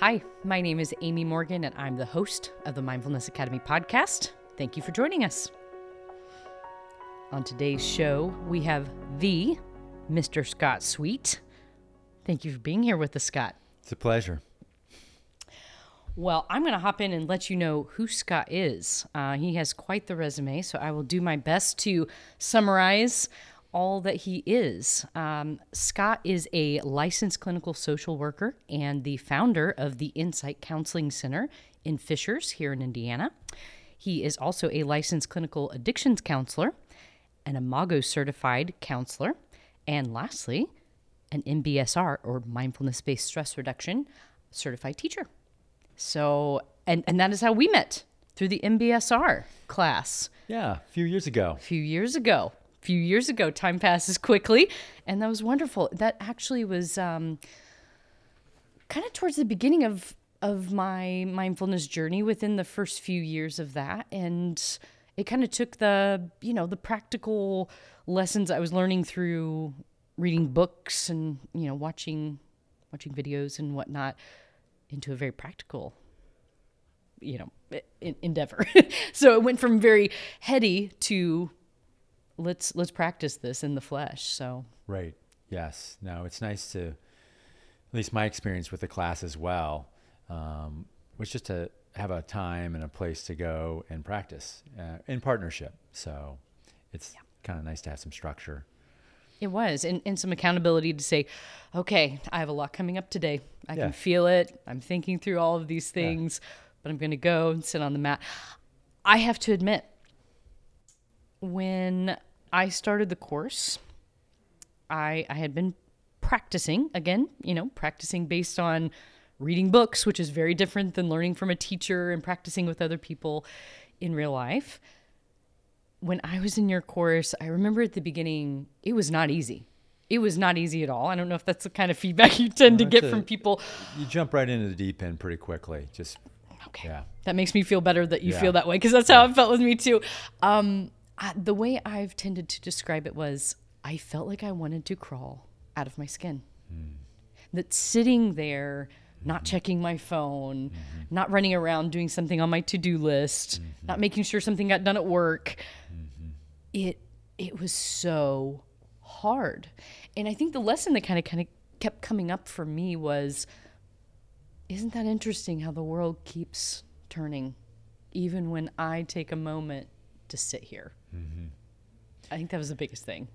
Hi, my name is Aimee Morgan, and I'm the host of the Mindfulness Academy podcast. Thank you for joining us. On today's show, we have the Mr. Scott Sweet. Thank you for being here with us, Scott. It's a pleasure. Well, I'm going to hop in and let you know who Scott is. Uh, he has quite the resume, so I will do my best to summarize all that he is. Um, Scott is a licensed clinical social worker and the founder of the Insight Counseling Center in Fishers here in Indiana. He is also a licensed clinical addictions counselor, an Imago certified counselor, and lastly, an MBSR or mindfulness based stress reduction certified teacher. So, and, and that is how we met through the MBSR class Yeah, a few years ago. a few years ago. Few years ago, time passes quickly, and that was wonderful. That actually was um, kind of towards the beginning of of my mindfulness journey. Within the first few years of that, and it kind of took the you know the practical lessons I was learning through reading books and you know watching watching videos and whatnot into a very practical you know endeavor so it went from very heady to let's let's practice this in the flesh so Right. Yes. No, it's nice to, at least my experience with the class as well, um, was just to have a time and a place to go and practice uh, in partnership. So it's kind of nice to have some structure. it was and, and some accountability to say okay i have a lot coming up today i Yeah. can feel it i'm thinking through all of these things but i'm going to go and sit on the mat i have to admit when i started the course i i had been practicing again you know practicing based on reading books which is very different than learning from a teacher and practicing with other people in real life when I was in your course, I remember at the beginning, it was not easy. It was not easy at all. I don't know if that's the kind of feedback you tend to get that's from people. You jump right into the deep end pretty quickly. Just, Okay. yeah. That makes me feel better that you Yeah. feel that way because that's how it felt with me too. Um, I, the way I've tended to describe it was I felt like I wanted to crawl out of my skin. Hmm. That sitting there, not hmm. checking my phone, hmm. not running around doing something on my to do list, not making sure something got done at work, it it was so hard. And I think the lesson that kind of kind of kept coming up for me was isn't that interesting how the world keeps turning even when I take a moment to sit here? I think that was the biggest thing.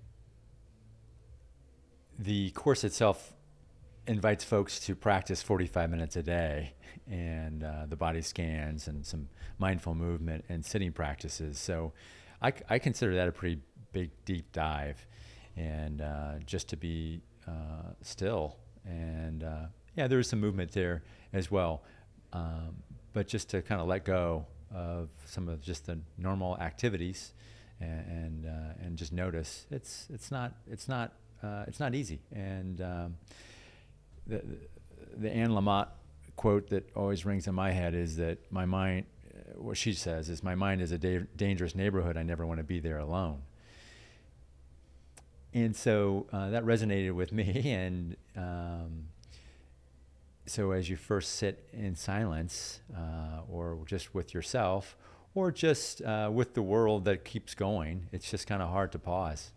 the course itself invites folks to practice 45 minutes a day and uh, the body scans and some mindful movement and sitting practices. So I consider that a pretty big, deep dive. And uh, just to be uh, still. And uh, yeah, there is some movement there as well. Um, but just to kind of let go of some of just the normal activities and and, uh, and just notice it's it's not it's not uh, it's not easy. And um, the the Anne Lamott quote that always rings in my head is that my mind what she says is my mind is a da- dangerous neighborhood. I never want to be there alone. And so uh, that resonated with me and um, so as you first sit in silence uh, or just with yourself or just uh, with the world that keeps going it's just kind of hard to pause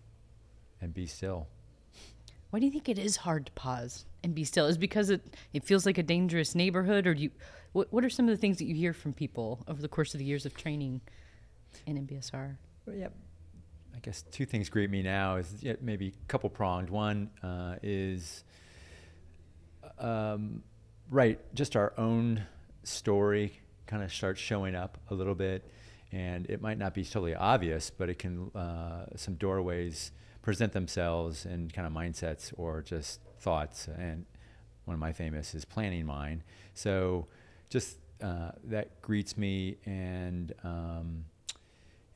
and be still Why do you think it is hard to pause and be still? Is it because it it feels like a dangerous neighborhood, or do you? What What are some of the things that you hear from people over the course of the years of training in MBSR? Well, yeah, I guess two things greet me now is yeah, maybe a couple pronged. One uh, is um, right, just our own story kind of starts showing up a little bit, and it might not be totally obvious, but it can uh, some doorways present themselves in kind of mindsets or just thoughts. And one of my famous is planning mind. So just uh, that greets me and. Um,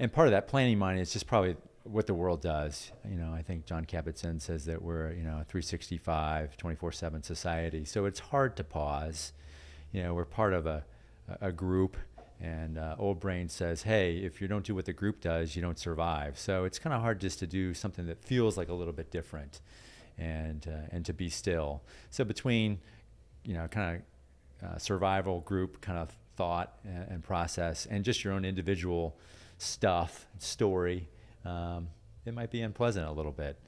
and part of that planning mind is just probably what the world does. You know, I think Jon Kabat-Zinn says that we're, you know, a 365, 24/7 society. So it's hard to pause. You know, we're part of a a group and uh, old brain says, "Hey, if you don't do what the group does, you don't survive." So it's kind of hard just to do something that feels like a little bit different, and uh, and to be still. So between, you know, kind of uh, survival group kind of thought and, and, process, and just your own individual stuff, story, um, it might be unpleasant a little bit.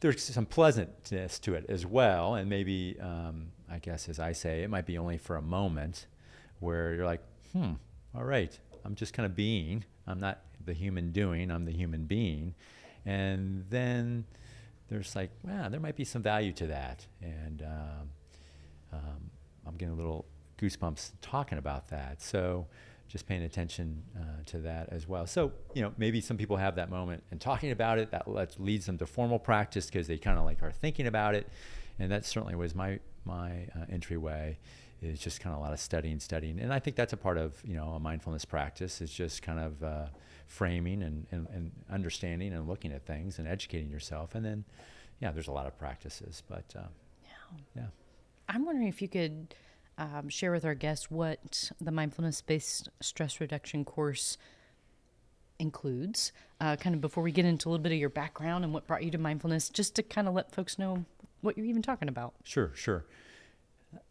There's some pleasantness to it as well, and maybe, um, I guess, as I say, it might be only for a moment where you're like, hmm, all right, I'm just kind of being. I'm not the human doing, I'm the human being. And then there's like, wow, there might be some value to that. And um, um, I'm getting a little goosebumps talking about that. So just paying attention uh, to that as well. So, you know, maybe some people have that moment and talking about it, that lets, leads them to formal practice because they kind of like are thinking about it. And that certainly was my, my uh, entryway is just kind of a lot of studying, studying. And I think that's a part of, you know, a mindfulness practice is just kind of uh, framing and, and, and, understanding and looking at things and educating yourself. And then, yeah, there's a lot of practices, but uh, yeah. yeah. I'm wondering if you could um, share with our guests what the mindfulness based stress reduction course includes, uh, kind of before we get into a little bit of your background and what brought you to mindfulness, just to kind of let folks know what you're even talking about. Sure, sure.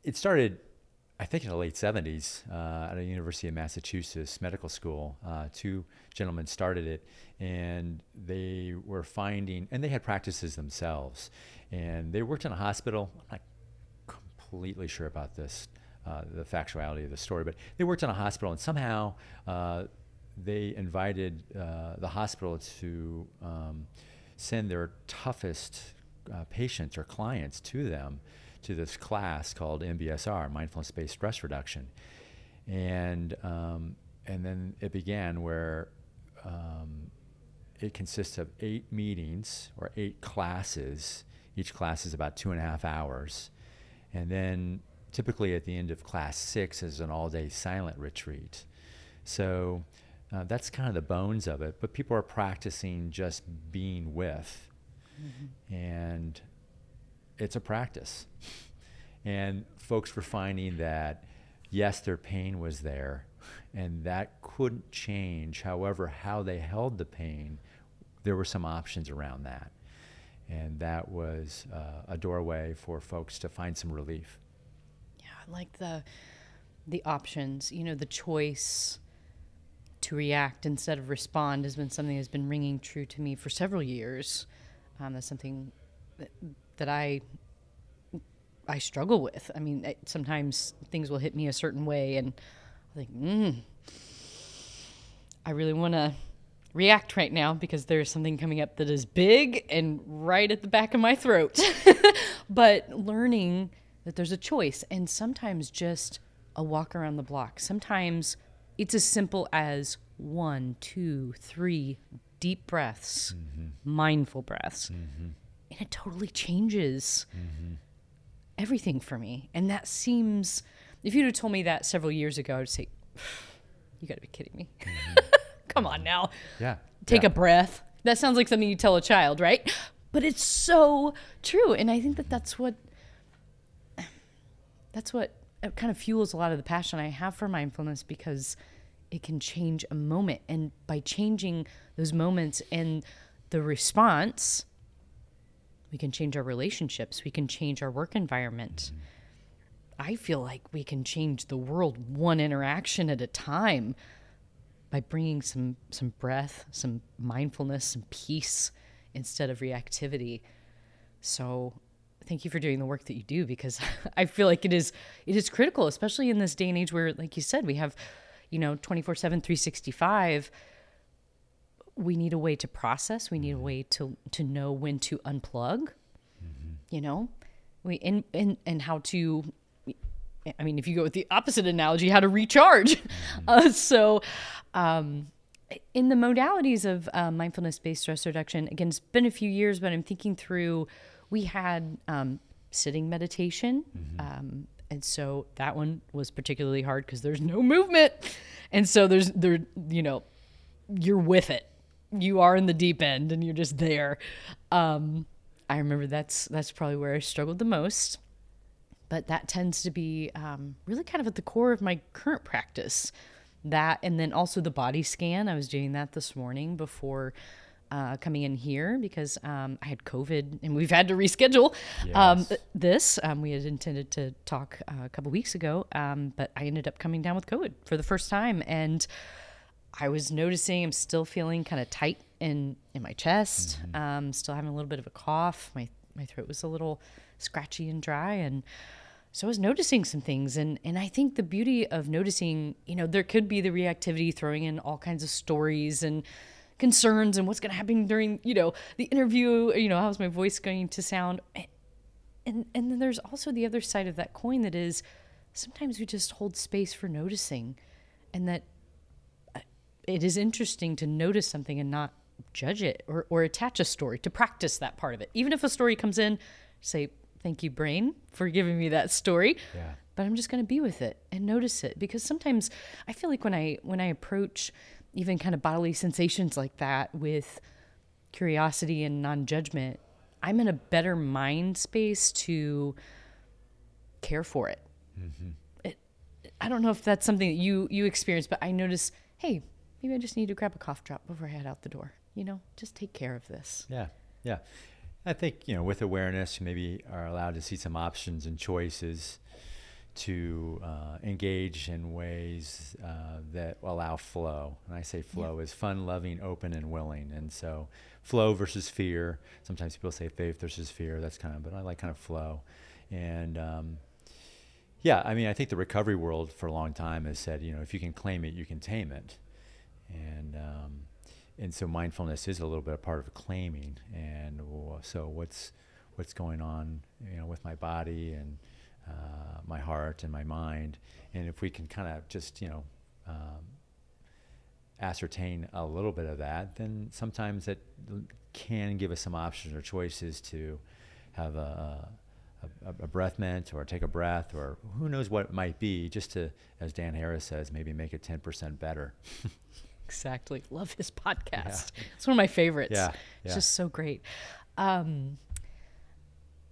It started I think in the late 70s uh, at the University of Massachusetts Medical School. Uh, two gentlemen started it, and they were finding, and they had practices themselves. And they worked in a hospital. I'm not completely sure about this, uh, the factuality of the story, but they worked in a hospital, and somehow uh, they invited uh, the hospital to um, send their toughest uh, patients or clients to them to this class called MBSR, Mindfulness Based Stress Reduction, and um, and then it began where um, it consists of eight meetings or eight classes. Each class is about two and a half hours, and then typically at the end of class six is an all-day silent retreat. So uh, that's kind of the bones of it. But people are practicing just being with, mm-hmm. and it's a practice. And folks were finding that, yes, their pain was there, and that couldn't change. However, how they held the pain, there were some options around that. And that was uh, a doorway for folks to find some relief. Yeah, I like the the options. You know, the choice to react instead of respond has been something that's been ringing true to me for several years. Um, that's something that, that I I struggle with. I mean, sometimes things will hit me a certain way, and I think, mm, I really want to react right now because there's something coming up that is big and right at the back of my throat. but learning that there's a choice, and sometimes just a walk around the block. Sometimes it's as simple as one, two, three deep breaths, mm-hmm. mindful breaths. Mm-hmm. And it totally changes. Mm-hmm everything for me. And that seems, if you'd have told me that several years ago, I'd say, you got to be kidding me. Come on now. Yeah. Take yeah. a breath. That sounds like something you tell a child, right? But it's so true. And I think that that's what, that's what kind of fuels a lot of the passion I have for mindfulness because it can change a moment. And by changing those moments and the response, we can change our relationships. We can change our work environment. I feel like we can change the world one interaction at a time by bringing some some breath, some mindfulness, some peace instead of reactivity. So thank you for doing the work that you do because I feel like it is it is critical, especially in this day and age where like you said we have you know 24/7 365 we need a way to process. We need a way to to know when to unplug. Mm-hmm. You know, we and and and how to. I mean, if you go with the opposite analogy, how to recharge. Mm-hmm. Uh, so, um, in the modalities of uh, mindfulness based stress reduction, again, it's been a few years, but I'm thinking through. We had um, sitting meditation. Mm-hmm. Um, and so that one was particularly hard because there's no movement and so there's there you know you're with it you are in the deep end and you're just there. Um, I remember that's that's probably where I struggled the most. But that tends to be um, really kind of at the core of my current practice. That and then also the body scan. I was doing that this morning before uh, coming in here because um, I had COVID and we've had to reschedule um, Yes. th- this. Um, we had intended to talk uh, a couple weeks ago, um, but I ended up coming down with COVID for the first time. And I was noticing I'm still feeling kind of tight in, in my chest, um, still having a little bit of a cough. My, my throat was a little scratchy and dry. And so I was noticing some things. And, and I think the beauty of noticing, you know, there could be the reactivity, throwing in all kinds of stories and concerns and what's going to happen during, you know, the interview, you know, how's my voice going to sound. And, and then there's also the other side of that coin that is sometimes we just hold space for noticing and that uh, it is interesting to notice something and not judge it or, or attach a story to practice that part of it. Even if a story comes in, say, thank you, brain, for giving me that story. Yeah. But I'm just going to be with it and notice it because sometimes I feel like when I when I approach even kind of bodily sensations like that with curiosity and non-judgment, I'm in a better mind space to care for it. Mm-hmm. it. I don't know if that's something that you you experience, but I notice, hey, maybe I just need to grab a cough drop before I head out the door. You know, just take care of this. Yeah, yeah. I think you know, with awareness, you maybe are allowed to see some options and choices to uh, engage in ways uh, that allow flow. And I say flow is fun, loving, open, and willing. And so, flow versus fear. Sometimes people say faith versus fear. That's kind of, but I like kind of flow. And um, yeah, I mean, I think the recovery world for a long time has said, you know, if you can claim it, you can tame it. And um, and so mindfulness is a little bit a part of claiming. And so what's what's going on, you know, with my body and uh, my heart and my mind. And if we can kind of just, you know, um, ascertain a little bit of that, then sometimes it can give us some options or choices to have a, a, a breath mint or take a breath or who knows what it might be, just to, as Dan Harris says, maybe make it 10% better. Exactly. Love his podcast. It's one of my favorites. Yeah, It's yeah. just so great. Um,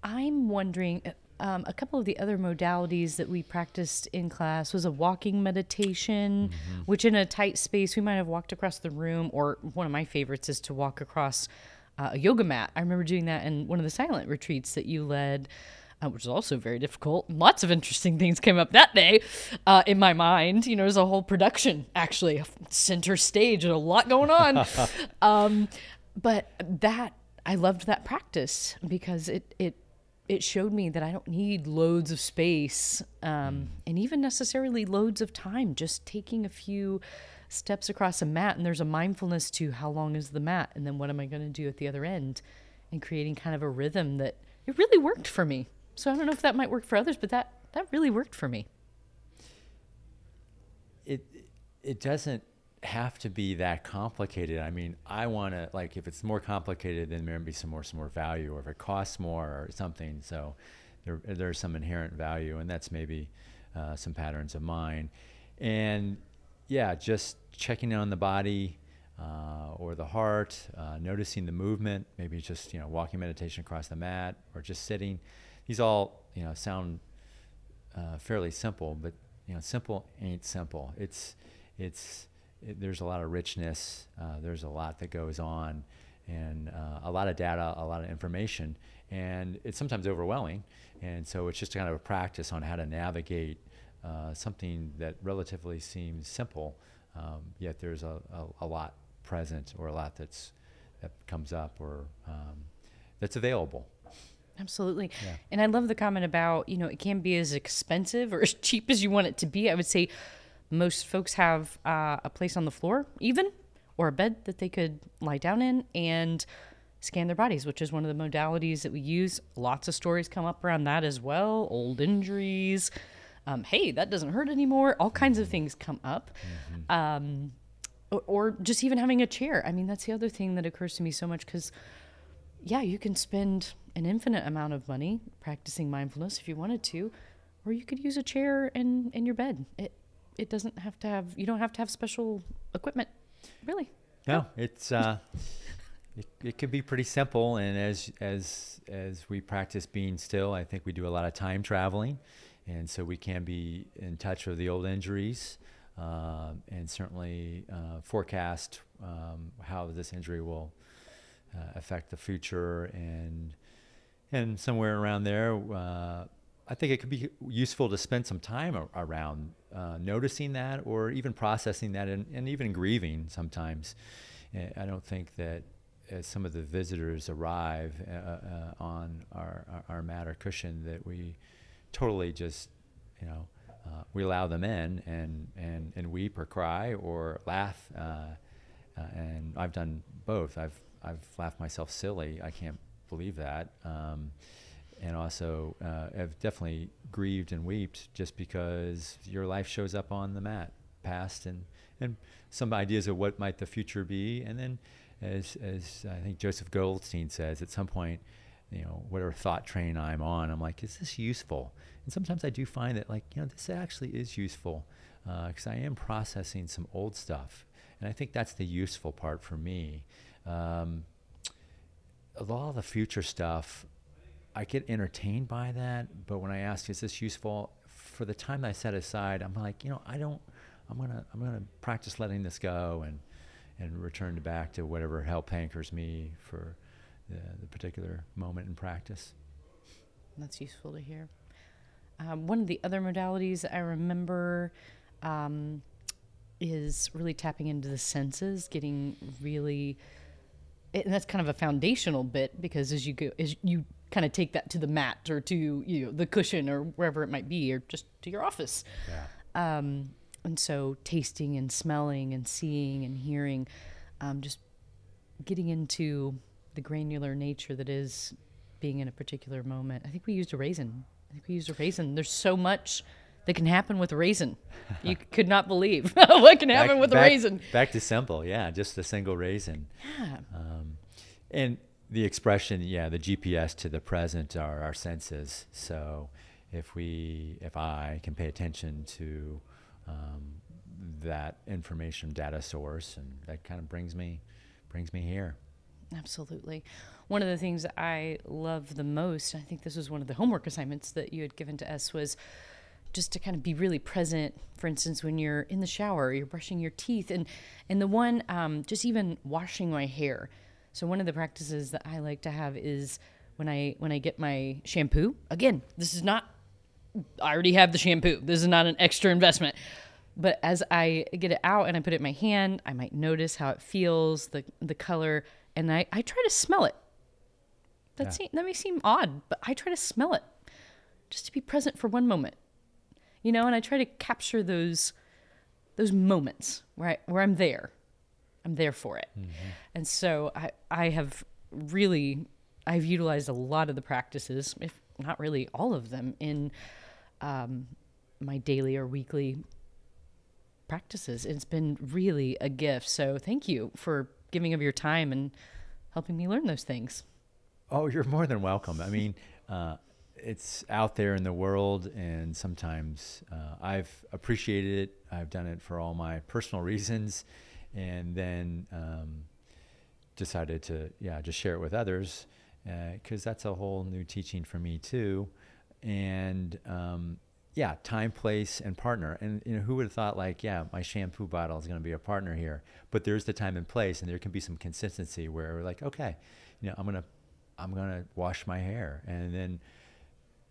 I'm wondering um, a couple of the other modalities that we practiced in class was a walking meditation, Mm-hmm. which in a tight space, we might have walked across the room, or one of my favorites is to walk across uh, a yoga mat. I remember doing that in one of the silent retreats that you led. Uh, which is also very difficult. Lots of interesting things came up that day uh, in my mind. You know, there's a whole production, actually, center stage, and a lot going on. um, but that I loved that practice because it it it showed me that I don't need loads of space um, and even necessarily loads of time. Just taking a few steps across a mat, and there's a mindfulness to how long is the mat, and then what am I going to do at the other end, and creating kind of a rhythm that it really worked for me. So I don't know if that might work for others, but that that really worked for me. it it doesn't have to be that complicated. I mean, I want to like if it's more complicated, then maybe some more some more value, or if it costs more or something. So there there's some inherent value, and that's maybe uh, some patterns of mine. And yeah, just checking in on the body uh, or the heart, uh, noticing the movement, maybe just you know walking meditation across the mat or just sitting. These all you know sound uh, fairly simple, but you know, simple ain't simple. It's it's it, there's a lot of richness. Uh, there's a lot that goes on, and uh, a lot of data, a lot of information, and it's sometimes overwhelming. And so it's just kind of a practice on how to navigate uh, something that relatively seems simple, um, yet there's a, a, a lot present or a lot that's that comes up or um, that's available. Absolutely. Yeah. And I love the comment about, you know, it can be as expensive or as cheap as you want it to be. I would say most folks have uh, a place on the floor, even, or a bed that they could lie down in and scan their bodies, which is one of the modalities that we use. Lots of stories come up around that as well. Old injuries. Um, hey, that doesn't hurt anymore. All kinds of things come up. Um, or, or just even having a chair. I mean, that's the other thing that occurs to me so much because yeah, you can spend an infinite amount of money practicing mindfulness if you wanted to, or you could use a chair in, in your bed. It it doesn't have to have you don't have to have special equipment, really. No, it's uh, it, it can be pretty simple, and as as as we practice being still, I think we do a lot of time traveling, and so we can be in touch with the old injuries, um, and certainly uh, forecast um, how this injury will uh, affect the future and and somewhere around there uh, I think it could be useful to spend some time around uh, noticing that or even processing that and, and even grieving sometimes. I don't think that as some of the visitors arrive uh, uh, on our, our, our, mat or cushion that we totally just, you know, uh, we allow them in and, and, and weep or cry or laugh. Uh, uh, and I've done both. I've, I've laughed myself silly. I can't believe that. Um, and also uh, have definitely grieved and wept just because your life shows up on the mat, past and and some ideas of what might the future be, and then as as I think Joseph Goldstein says, at some point, you know, whatever thought train I'm on, I'm like, is this useful? And sometimes I do find that like, you know, this actually is useful because uh, I am processing some old stuff, and I think that's the useful part for me. Um, a lot of the future stuff I get entertained by that, but when I ask, is this useful? For the time that I set aside, I'm like, you know, I don't. I'm gonna I'm gonna practice letting this go and and return back to whatever help anchors me for the, the particular moment in practice. That's useful to hear. Um, one of the other modalities I remember um, is really tapping into the senses, getting really, and that's kind of a foundational bit because as you go, as you kind of take that to the mat or to you know the cushion or wherever it might be or just to your office. Yeah. Um, and so tasting and smelling and seeing and hearing, um, just getting into the granular nature that is being in a particular moment. I think we used a raisin. I think we used a raisin. There's so much that can happen with a raisin. You could not believe what can happen back, with a back, raisin. Back to simple, yeah, just a single raisin. Yeah. Um, and the expression, yeah, the GPS to the present are our senses. So if we, if I can pay attention to um, that information data source, and that kind of brings me, brings me here. Absolutely. One of the things I love the most, I think this was one of the homework assignments that you had given to us, was just to kind of be really present. For instance, when you're in the shower, you're brushing your teeth, and and the one um, just even washing my hair so one of the practices that I like to have is when I when I get my shampoo. Again, this is not I already have the shampoo. This is not an extra investment. But as I get it out and I put it in my hand, I might notice how it feels, the the color, and I, I try to smell it. That, yeah. seem, that may seem odd, but I try to smell it just to be present for one moment. You know, and I try to capture those those moments where I, where I'm there I'm there for it. Mm-hmm. And so I, I have really, I've utilized a lot of the practices, if not really all of them, in um, my daily or weekly practices. It's been really a gift. So thank you for giving of your time and helping me learn those things. Oh, you're more than welcome. I mean, uh, it's out there in the world, and sometimes uh, I've appreciated it. I've done it for all my personal reasons and then um, decided to yeah just share it with others because uh, that's a whole new teaching for me too. And um, yeah time place and partner. And you know who would have thought like yeah my shampoo bottle is going to be a partner here? But there's the time and place and there can be some consistency where we're like okay you know i'm to i'm to wash my hair. And then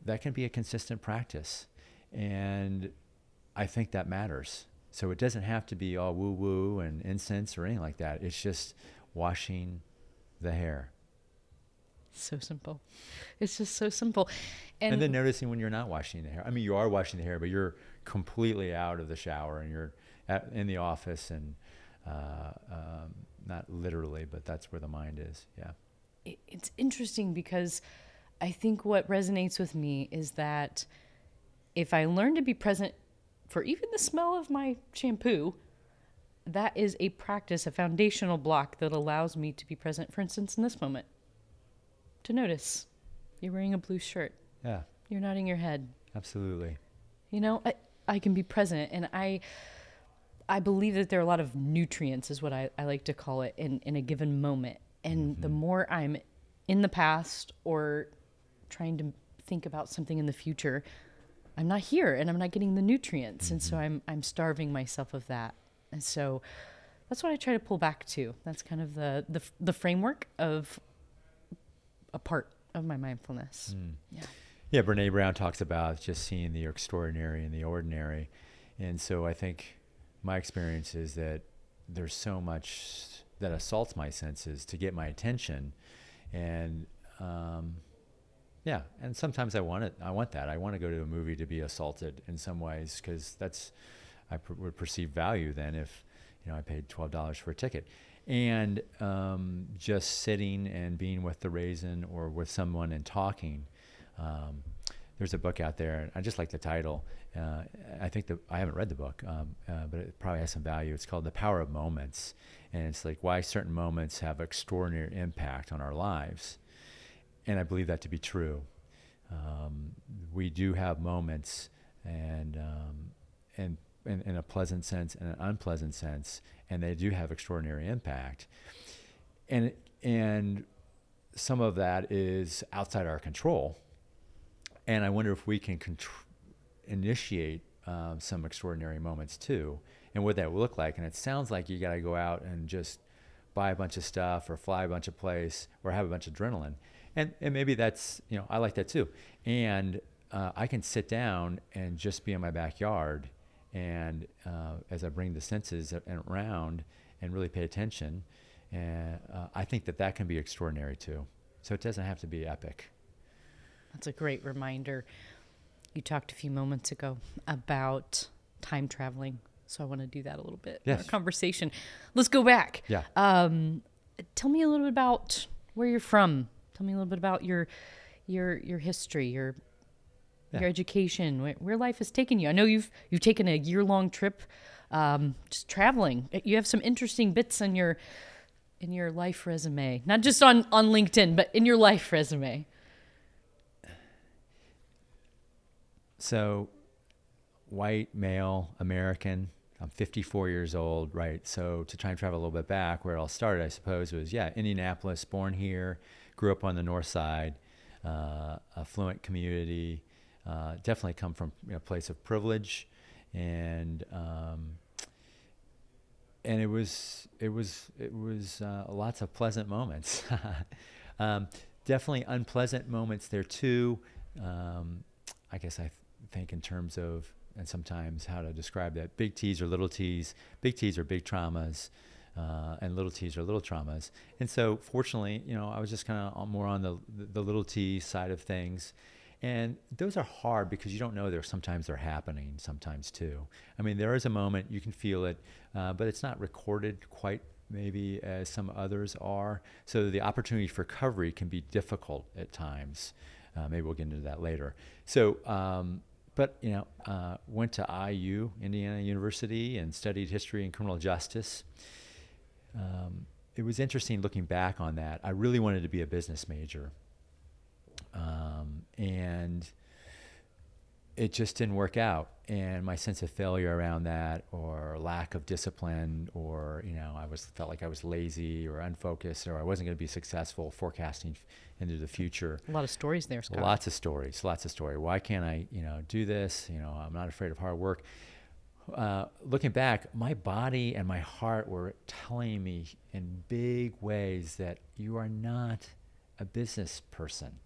that can be a consistent practice and i think that matters so it doesn't have to be all woo woo and incense or anything like that. It's just washing the hair. So simple. It's just so simple. And, and, then noticing when you're not washing the hair. I mean, you are washing the hair, but you're completely out of the shower and you're at, in the office and uh, um, not literally, but that's where the mind is. Yeah. It's interesting because I think what resonates with me is that if I learn to be present for even the smell of my shampoo, that is a practice, a foundational block that allows me to be present, for instance, in this moment. To notice you're wearing a blue shirt. Yeah. You're nodding your head. Absolutely. You know, I, I can be present and I I believe that there are a lot of nutrients is what I, I like to call it in, in a given moment. And mm-hmm. the more I'm in the past or trying to think about something in the future, I'm not here and I'm not getting the nutrients. Mm-hmm. And so mm-hmm. I'm, I'm starving myself of that. And so that's what I try to pull back to. That's kind of the the, the framework of a part of my mindfulness. Mm. Yeah. Yeah, Brene Brown talks about just seeing the extraordinary and the ordinary. And so I think my experience is that there's so much that assaults my senses to get my attention. And um, yeah, and sometimes I want it. I want that. I want to go to a movie to be assaulted in some ways because that's I pr- would perceive value then if you know I paid twelve dollars for a ticket, and um, just sitting and being with the raisin or with someone and talking. Um, there's a book out there. and I just like the title. Uh, I think that I haven't read the book, um, uh, but it probably has some value. It's called The Power of Moments, and it's like why certain moments have extraordinary impact on our lives. And I believe that to be true. Um, we do have moments, and um, and in, a pleasant sense and an unpleasant sense, and they do have extraordinary impact. And and some of that is outside our control and I wonder if we can contr- initiate um, some extraordinary moments too, and what that will look like. And it sounds like you got to go out and just buy a bunch of stuff, or fly a bunch of place, or have a bunch of adrenaline. And and maybe that's you know I like that too. And uh, I can sit down and just be in my backyard, and uh, as I bring the senses around and really pay attention, and uh, I think that that can be extraordinary too. So it doesn't have to be epic. That's a great reminder. You talked a few moments ago about time traveling. So I want to do that a little bit yes. our conversation. Let's go back. Yeah. Um, tell me a little bit about where you're from. Tell me a little bit about your your your history, your yeah. your education, where, where, life has taken you. I know you've you've taken a year long trip, um, just traveling. You have some interesting bits in your in your life resume, not just on on LinkedIn, but in your life resume. So, white, male, American. I'm 54 years old, right? So, to try and travel a little bit back, where it all started, I suppose, was yeah, Indianapolis, born here, grew up on the north side, uh, affluent community. Uh, definitely come from a place of privilege, and um, and it was it was it was uh, lots of pleasant moments. um, definitely unpleasant moments there too. Um, I guess I think in terms of and sometimes how to describe that big T's or little T's. Big T's are big traumas, uh, and little T's are little traumas. And so, fortunately, you know, I was just kind of more on the the little T side of things, and those are hard because you don't know they're sometimes they're happening sometimes too. I mean, there is a moment you can feel it, uh, but it's not recorded quite maybe as some others are. So the opportunity for recovery can be difficult at times. Uh, maybe we'll get into that later. So. Um, but you know, uh, went to IU, Indiana University, and studied history and criminal justice. Um, it was interesting looking back on that. I really wanted to be a business major, um, and it just didn't work out. And my sense of failure around that, or lack of discipline, or you know, I was felt like I was lazy or unfocused, or I wasn't going to be successful forecasting into the future. A lot of stories there, Scott. Lots of stories, lots of story. Why can't I, you know, do this? You know, I'm not afraid of hard work. Uh, looking back, my body and my heart were telling me in big ways that you are not a business person.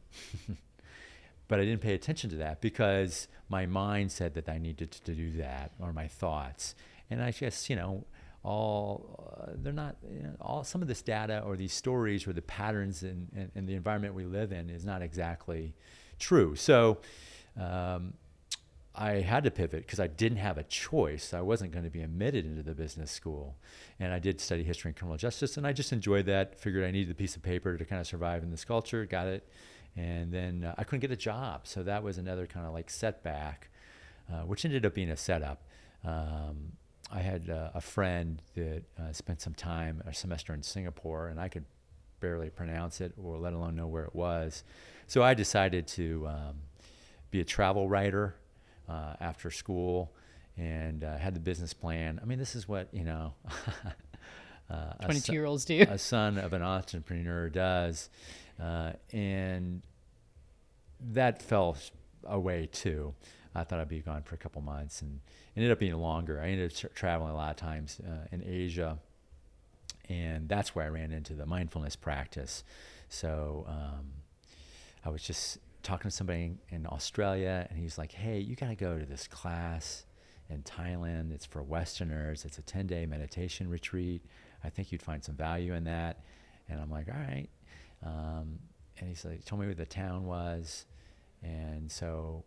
but I didn't pay attention to that because my mind said that I needed to do that, or my thoughts. And I just, you know, all uh, they're not you know, all some of this data or these stories or the patterns in, in, in the environment we live in is not exactly true. So um, I had to pivot because I didn't have a choice. I wasn't going to be admitted into the business school, and I did study history and criminal justice, and I just enjoyed that. Figured I needed a piece of paper to kind of survive in this culture. Got it, and then uh, I couldn't get a job, so that was another kind of like setback, uh, which ended up being a setup. Um, I had uh, a friend that uh, spent some time, a semester in Singapore, and I could barely pronounce it or let alone know where it was. So I decided to um, be a travel writer uh, after school and uh, had the business plan. I mean, this is what, you know, uh, 22 year olds do. A son of an entrepreneur does. Uh, and that fell away too. I thought I'd be gone for a couple months and ended up being longer. I ended up tra- traveling a lot of times uh, in Asia and that's where I ran into the mindfulness practice. So um, I was just talking to somebody in Australia, and he's like, "Hey, you got to go to this class in Thailand. It's for Westerners. It's a 10-day meditation retreat. I think you'd find some value in that." And I'm like, "All right." Um, and he's like, told me where the town was, and so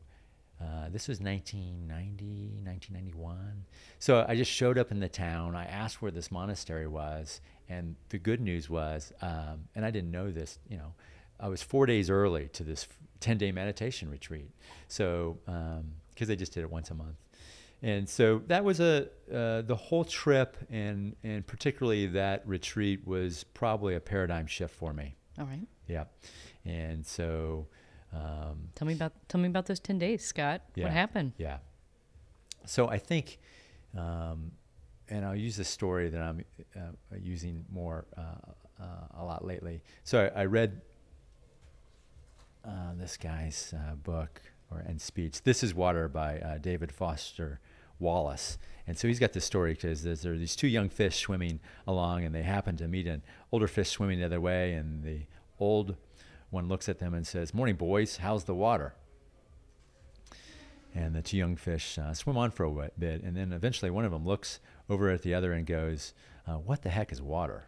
uh, this was 1990, 1991. So I just showed up in the town. I asked where this monastery was, and the good news was, um, and I didn't know this, you know, I was four days early to this 10 day meditation retreat. So, because um, they just did it once a month. And so that was a uh, the whole trip, and and particularly that retreat was probably a paradigm shift for me. All right. Yeah, and so um, tell me about tell me about those ten days, Scott. Yeah, what happened? Yeah. So I think, um, and I'll use a story that I'm uh, using more uh, uh, a lot lately. So I, I read uh, this guy's uh, book or and speech. This is Water by uh, David Foster Wallace. And so he's got this story because there are these two young fish swimming along, and they happen to meet an older fish swimming the other way, and the old one looks at them and says, Morning, boys, how's the water? And the two young fish uh, swim on for a bit, and then eventually one of them looks over at the other and goes, uh, What the heck is water?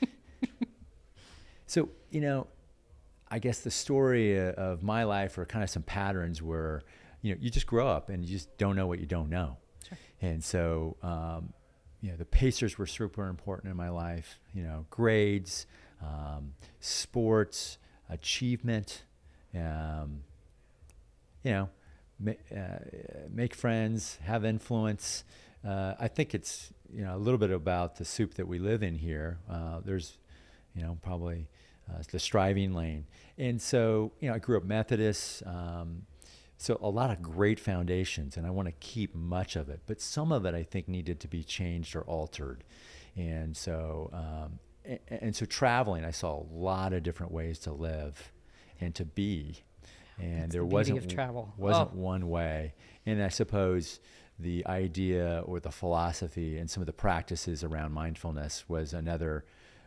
so, you know, I guess the story uh, of my life are kind of some patterns where, you know, you just grow up and you just don't know what you don't know. Sure. And so, um, you know, the Pacers were super important in my life, you know, grades, um, sports, achievement, um, you know, ma- uh, make friends, have influence. Uh, I think it's you know a little bit about the soup that we live in here. Uh, there's, you know, probably uh, the striving lane, and so you know I grew up Methodist. Um, so a lot of great foundations, and I want to keep much of it, but some of it I think needed to be changed or altered, and so um, and so traveling, I saw a lot of different ways to live and to be, and That's there the wasn't travel. wasn't oh. one way. And I suppose the idea or the philosophy and some of the practices around mindfulness was another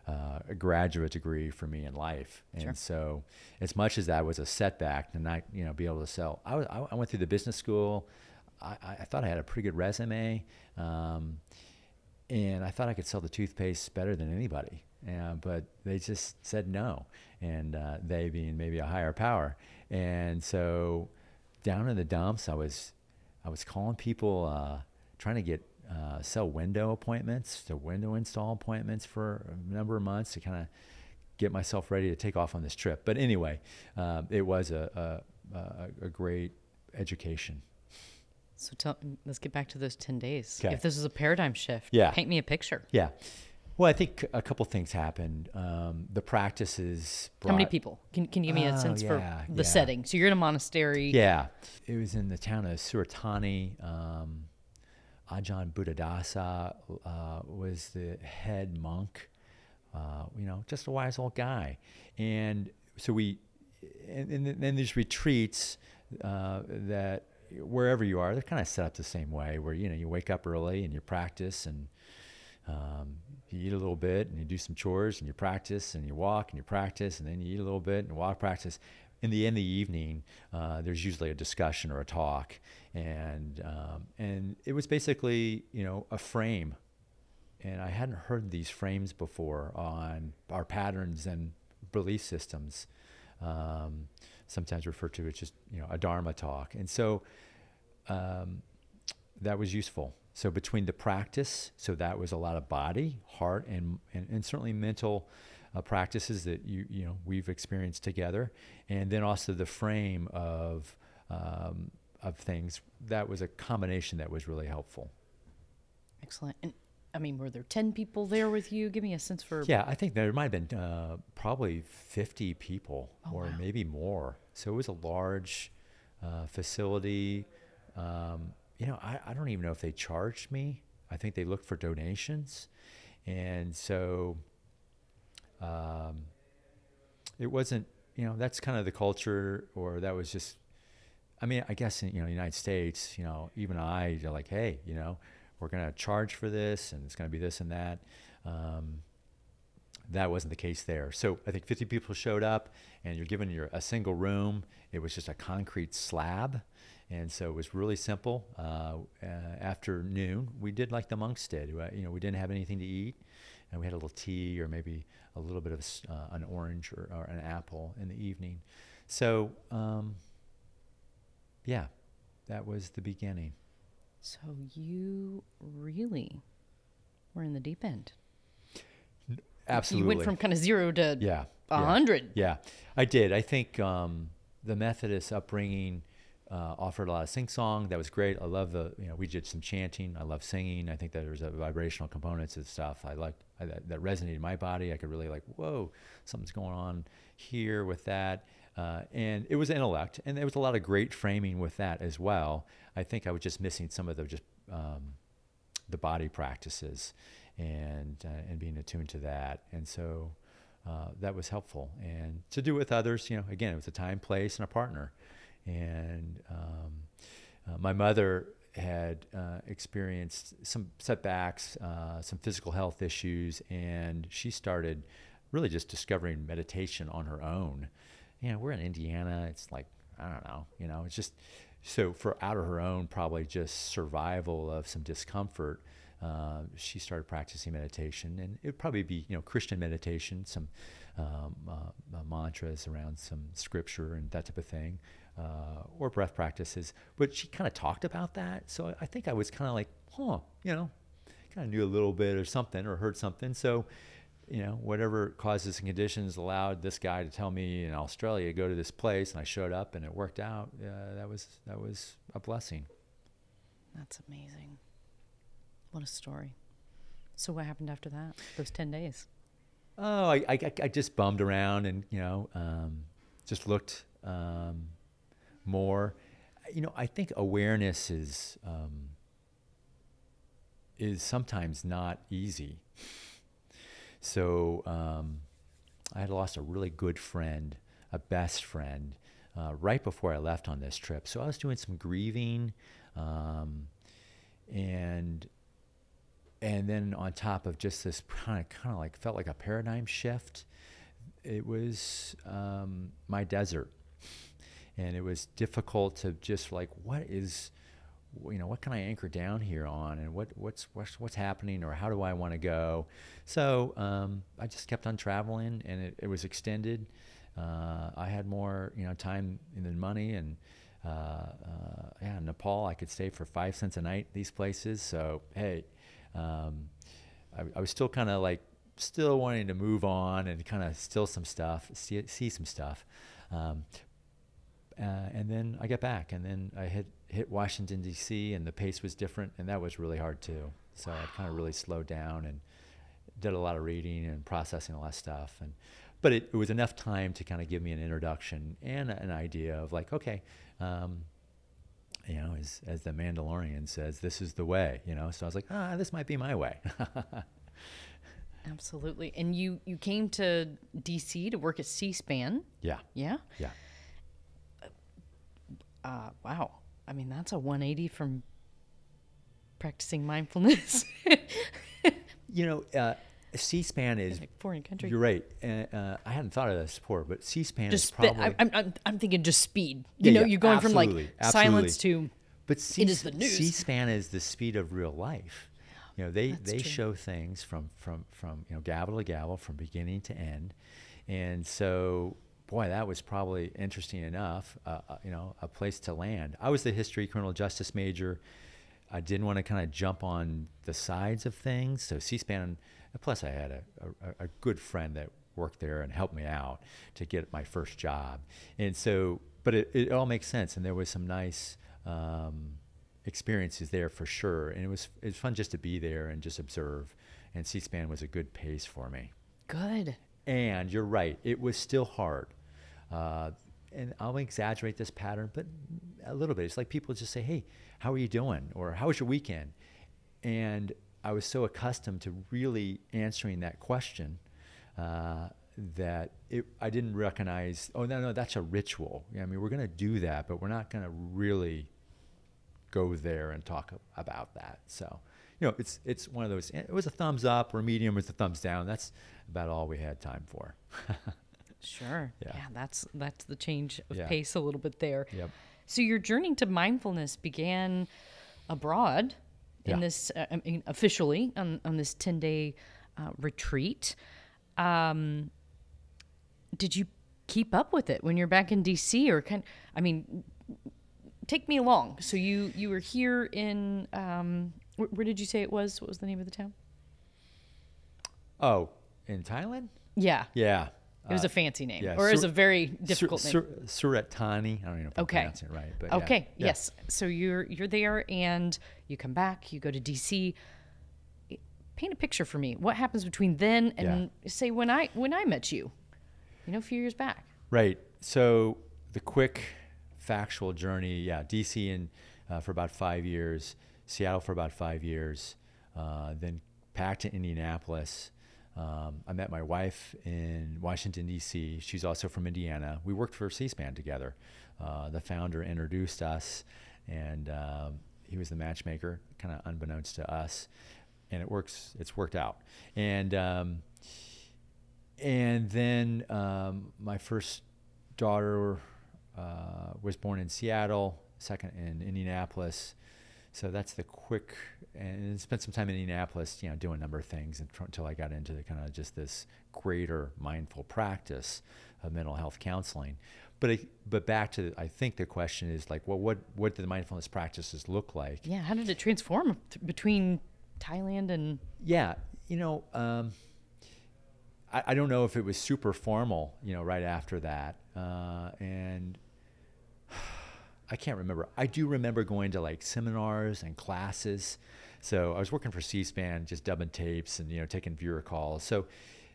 uh, a graduate degree for me in life. And sure. so, as much as that was a setback to not you know be able to sell, I, was, I went through the business school. I, I, thought I had a pretty good resume. Um, and I thought I could sell the toothpaste better than anybody. Uh, but they just said no, and uh, they being maybe a higher power. And so down in the dumps, I was, I was calling people, uh, trying to get uh, sell window appointments, to window install appointments for a number of months to kind of get myself ready to take off on this trip. But anyway, uh, it was a, a, a great education. So tell, let's get back to those 10 days. If this is a paradigm shift, Yeah. paint me a picture. Yeah. Well, I think a couple things happened. Um, the practices. How many people? Can, can you give me Oh, a sense yeah, for the yeah. setting? So you're in a monastery. Yeah, it was in the town of Surat Thani. Um, Ajahn Buddhadasa uh, was the head monk. Uh, you know, just a wise old guy, and so we, and, then these retreats uh, that wherever you are, they're kind of set up the same way. Where you know you wake up early and you practice and um, you eat a little bit and you do some chores and you practice and you walk and you practice and then you eat a little bit and walk practice. In the end of the evening, uh, there's usually a discussion or a talk, and um, and it was basically you know a frame, and I hadn't heard these frames before on our patterns and belief systems, um, sometimes referred to as just you know a dharma talk, and so um, that was useful. So between the practice, so that was a lot of body, heart, and and, and certainly mental uh, practices that you you know we've experienced together, and then also the frame of um, of things. That was a combination that was really helpful. Excellent. And I mean, were there 10 people there with you? Give me a sense for. Yeah, I think there might have been uh, probably 50 people Oh, or wow. maybe more. So it was a large uh, facility. Um, you know, I, I don't even know if they charged me. I think they looked for donations. And so um, it wasn't, you know, that's kind of the culture, or that was just, I mean, I guess in, you know, the United States, you know, even I, you're like, hey, you know, we're going to charge for this and it's going to be this and that. Um, that wasn't the case there. So I think 50 people showed up, and you're given your a single room. It was just a concrete slab, and so it was really simple. Uh, uh, after noon, we did like the monks did. You know, we didn't have anything to eat, and we had a little tea or maybe a little bit of uh, an orange or, or, an apple in the evening. So um, yeah, that was the beginning. So you really were in the deep end. Absolutely. You went from kind of zero to yeah, a hundred. Yeah. I did. I think um, the Methodist upbringing uh, offered a lot of sing song. That was great. I love the you know we did some chanting. I love singing. I think that there's a vibrational components of stuff. I liked that, that resonated in my body. I could really like whoa something's going on here with that. Uh, and it was intellect, and there was a lot of great framing with that as well. I think I was just missing some of the just um, the body practices, and uh, and being attuned to that, and so uh, that was helpful. And to do with others, you know, again, it was a time, place, and a partner. And um, uh, my mother had uh, experienced some setbacks, uh, some physical health issues, and she started really just discovering meditation on her own. You know, we're in Indiana. It's like I don't know. You know, it's just so for out of her own, probably just survival of some discomfort uh, she started practicing meditation, and it would probably be you know Christian meditation, some um, uh, uh, mantras around some scripture and that type of thing, uh, or breath practices. But she kind of talked about that, so I think I was kind of like, huh, you know, kind of knew a little bit or something or heard something. So, you know, whatever causes and conditions allowed this guy to tell me in Australia go to this place, and I showed up and it worked out. that was that was a blessing. That's amazing. What a story. So what happened after that? Those ten days? Oh, I, I, I just bummed around and you know um, just looked um, more. You know, I think awareness is um, is sometimes not easy. So um, I had lost a really good friend, a best friend, uh, right before I left on this trip. So I was doing some grieving, um, and and then on top of just this kind of kind of like felt like a paradigm shift it was um, my desert and it was difficult to just like what is you know what can i anchor down here on? And what what's what's, what's happening? Or how do i want to go? So um, i just kept on traveling and it, it was extended. Uh, i had more you know time than money and uh, uh, yeah nepal i could stay for five cents a night these places. So hey um, I, I, was still kind of like still wanting to move on and kind of still some stuff, see, see some stuff. Um, uh, and then I got back, and then I hit hit Washington D.C. and the pace was different, and that was really hard too. So I kind of really slowed down and did a lot of reading and processing a lot of stuff. And but it, it was enough time to kind of give me an introduction and an idea of like, okay, um, you know, as, as the Mandalorian says, this is the way, you know? So I was like, ah, this might be my way. Absolutely. And you, you came to DC to work at C-SPAN. Yeah. Yeah. Yeah. Uh, wow. I mean, that's a 180 from practicing mindfulness. you know, uh, C-SPAN is foreign country. You're right. Uh, uh, I hadn't thought of this before, but C-SPAN just is probably. I, I'm, I'm thinking just speed. You yeah, know, yeah, you're going from like absolutely. silence to. But C- it is the news. C-SPAN is the speed of real life. You know, they That's they true. show things from from from you know gavel to gavel, from beginning to end, and so boy, that was probably interesting enough. Uh, uh, you know, a place to land. I was the history criminal justice major. I didn't want to kind of jump on the sides of things. So C-SPAN plus, I had a, a, a, good friend that worked there and helped me out to get my first job. And so, but it, it all makes sense. And there was some nice um, experiences there for sure. And it was, it was fun just to be there and just observe. And C SPAN was a good pace for me. Good. And you're right, it was still hard. Uh, and I'll exaggerate this pattern, but a little bit. It's like people just say, "Hey, how are you doing?" or "How was your weekend?" And I was so accustomed to really answering that question uh, that it, I didn't recognize. Oh no, no, that's a ritual. I mean, we're going to do that, but we're not going to really go there and talk about that. So, you know, it's it's one of those. It was a thumbs up or a medium was a thumbs down. That's about all we had time for. sure. Yeah. Yeah. That's that's the change of Yeah. pace a little bit there. Yep. So your journey to mindfulness began abroad in Yeah. this, uh, I mean, officially on, on this 10 day uh, retreat. Um, did you keep up with it when you're back in DC or kind I mean, take me along. So you, you were here in, um, where, where did you say it was? What was the name of the town? Oh, in Thailand? Yeah. Yeah. It was a fancy name, yeah, or it was Sur- a very difficult Sur- name. Sur- Surat Thani. I don't even know if I'm pronouncing it right, but. Okay. Yeah. Yes. So you're you're there, and you come back. You go to DC. Paint a picture for me. What happens between then and say when I when I met you, you know, a few years back. Right. So the quick factual journey, yeah, DC in uh, for about five years, Seattle for about five years, uh, then back to Indianapolis. Um, I met my wife in Washington D.C. She's also from Indiana. We worked for C-SPAN together. Uh, the founder introduced us, and um, he was the matchmaker, kind of unbeknownst to us. And it works. It's worked out. And um, and then um, my first daughter uh, was born in Seattle, second in Indianapolis. So that's the quick, and spent some time in Indianapolis, you know, doing a number of things until I got into the kind of just this greater mindful practice of mental health counseling. But I, but back to I think the question is like, well, what what did the mindfulness practices look like? Yeah. How did it transform th- between Thailand and? Yeah, you know, um, I, I don't know if it was super formal, you know, right after that, uh, and I can't remember. I do remember going to like seminars and classes. So I was working for C-SPAN, just dubbing tapes and you know taking viewer calls. So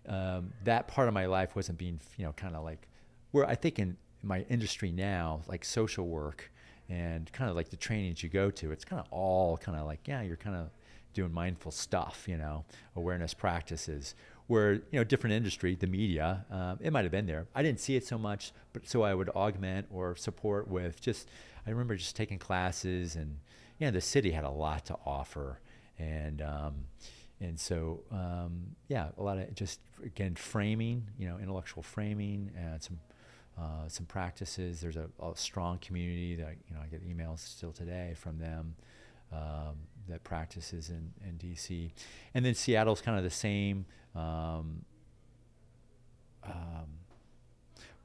um, that part of my life wasn't being, you know, kind of like where I think in my industry now, like social work and kind of like the trainings you go to, it's kind of all kind of like yeah, you're kind of doing mindful stuff, you know, awareness practices. Where you know different industry, the media, um, it might have been there. I didn't see it so much, but so I would augment or support with just. I remember just taking classes, and yeah, the city had a lot to offer, and um, and so um, yeah, a lot of just again framing, you know, intellectual framing and some uh, some practices. There's a, a strong community that you know I get emails still today from them um, that practices in, in DC, and then Seattle's kind of the same. Um, um,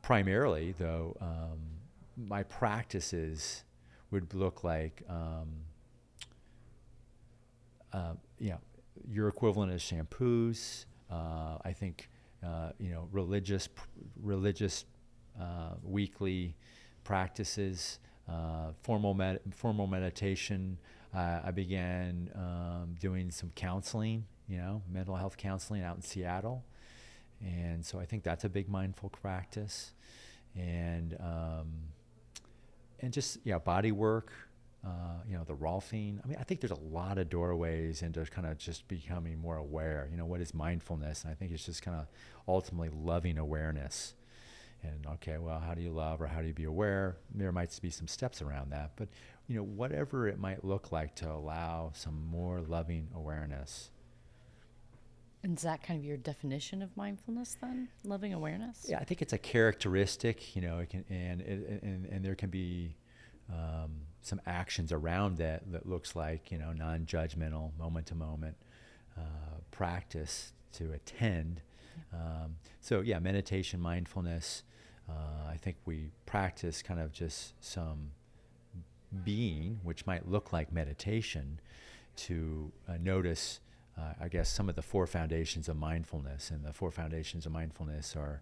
primarily, though, um, my practices would look like, um, uh, you know, your equivalent of shampoos. Uh, I think, uh, you know, religious, religious, uh, weekly practices, uh, formal med- formal meditation. Uh, I began um, doing some counseling, you know, mental health counseling out in Seattle, and so I think that's a big mindful practice, and um, and just yeah, body work. Uh, you know, the Rolfing. I mean, I think there's a lot of doorways into kind of just becoming more aware. You know, what is mindfulness? And I think it's just kind of ultimately loving awareness. And okay, well, how do you love or how do you be aware? There might be some steps around that, but you know, whatever it might look like to allow some more loving awareness. And is that kind of your definition of mindfulness then? Loving awareness? Yeah, I think it's a characteristic, you know, it can, and, it, and, and there can be um, some actions around that that looks like, you know, non-judgmental, moment-to-moment uh, practice to attend. Um, so yeah, meditation, mindfulness. Uh, I think we practice kind of just some being, which might look like meditation, to uh, notice, uh, I guess, some of the four foundations of mindfulness. And the four foundations of mindfulness are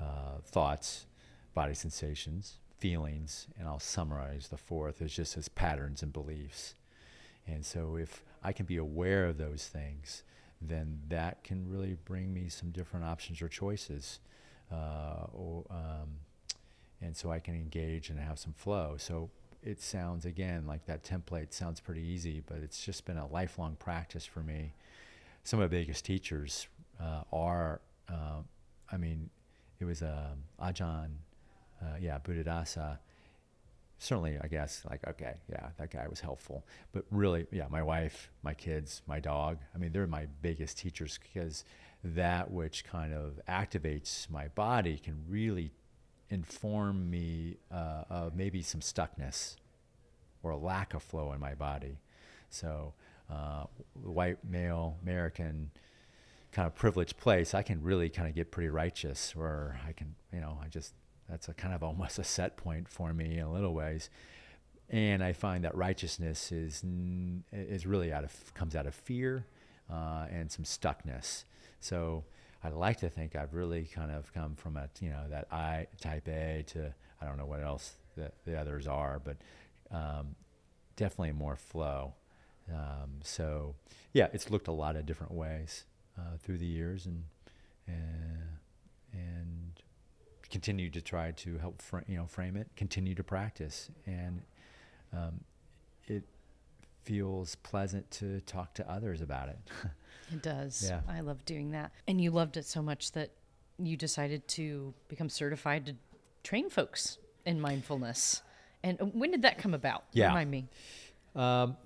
uh, thoughts, body sensations, feelings, and I'll summarize the fourth as just as patterns and beliefs. And so if I can be aware of those things, then that can really bring me some different options or choices. Uh, or, um, and so I can engage and have some flow. So it sounds again like that template sounds pretty easy, but it's just been a lifelong practice for me. Some of the biggest teachers uh, are, uh, I mean, it was um, Ajahn, uh, yeah, Buddhadasa. certainly, I guess, like, okay, yeah, that guy was helpful. But really, yeah, my wife, my kids, my dog, I mean, they're my biggest teachers because that which kind of activates my body can really inform me uh, of maybe some stuckness or a lack of flow in my body. So, uh, white male American kind of privileged place, I can really kind of get pretty righteous, or I can, you know, I just that's a kind of almost a set point for me in a little ways. And I find that righteousness is is really out of comes out of fear uh, and some stuckness. So I'd like to think I've really kind of come from a you know that I type A to I don't know what else the, the others are, but um, definitely more flow. Um, so yeah, it's looked a lot of different ways uh, through the years, and and and continue to try to help fr- you know frame it, continue to practice, and um, it feels pleasant to talk to others about it. it does. Yeah. I love doing that, and you loved it so much that you decided to become certified to train folks in mindfulness. And uh, when did that come about? Yeah. Remind me. Um,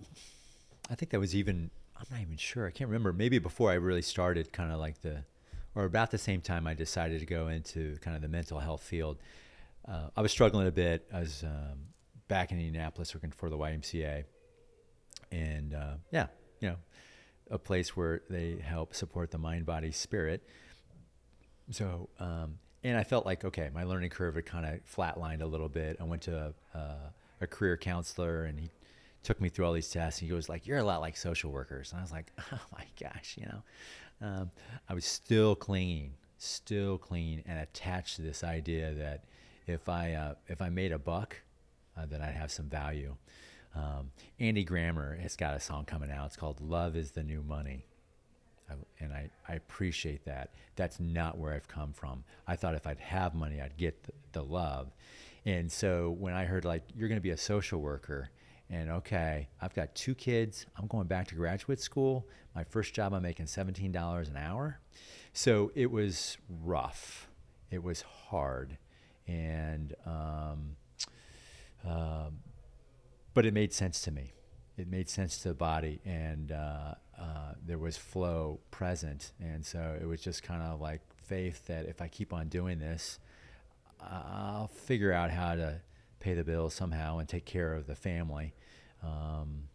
I think that was even, I'm not even sure. I can't remember. Maybe before I really started kind of like the or about the same time I decided to go into kind of the mental health field. Uh, I was struggling a bit. I was um, back in Indianapolis working for the YMCA, and uh, yeah, you know, a place where they help support the mind, body, spirit. So, um, and I felt like okay, my learning curve had kind of flatlined a little bit. I went to a, a career counselor, and he took me through all these tests. And he goes like, "You're a lot like social workers," and I was like, "Oh my gosh," you know um, I was still clinging, still clinging, and attached to this idea that if I uh, if I made a buck, uh, that I'd have some value. Um, Andy Grammer has got a song coming out. It's called "Love Is the New Money," I, and I, I appreciate that. That's not where I've come from. I thought if I'd have money, I'd get the, the love. And so when I heard like you're going to be a social worker, and okay, I've got two kids. I'm going back to graduate school. My first job, I'm making $17 an hour. So it was rough. It was hard. And, um, um, but it made sense to me. It made sense to the body, and uh, uh, there was flow present. And so it was just kind of like faith that if I keep on doing this, I'll figure out how to pay the bills somehow and take care of the family. Um,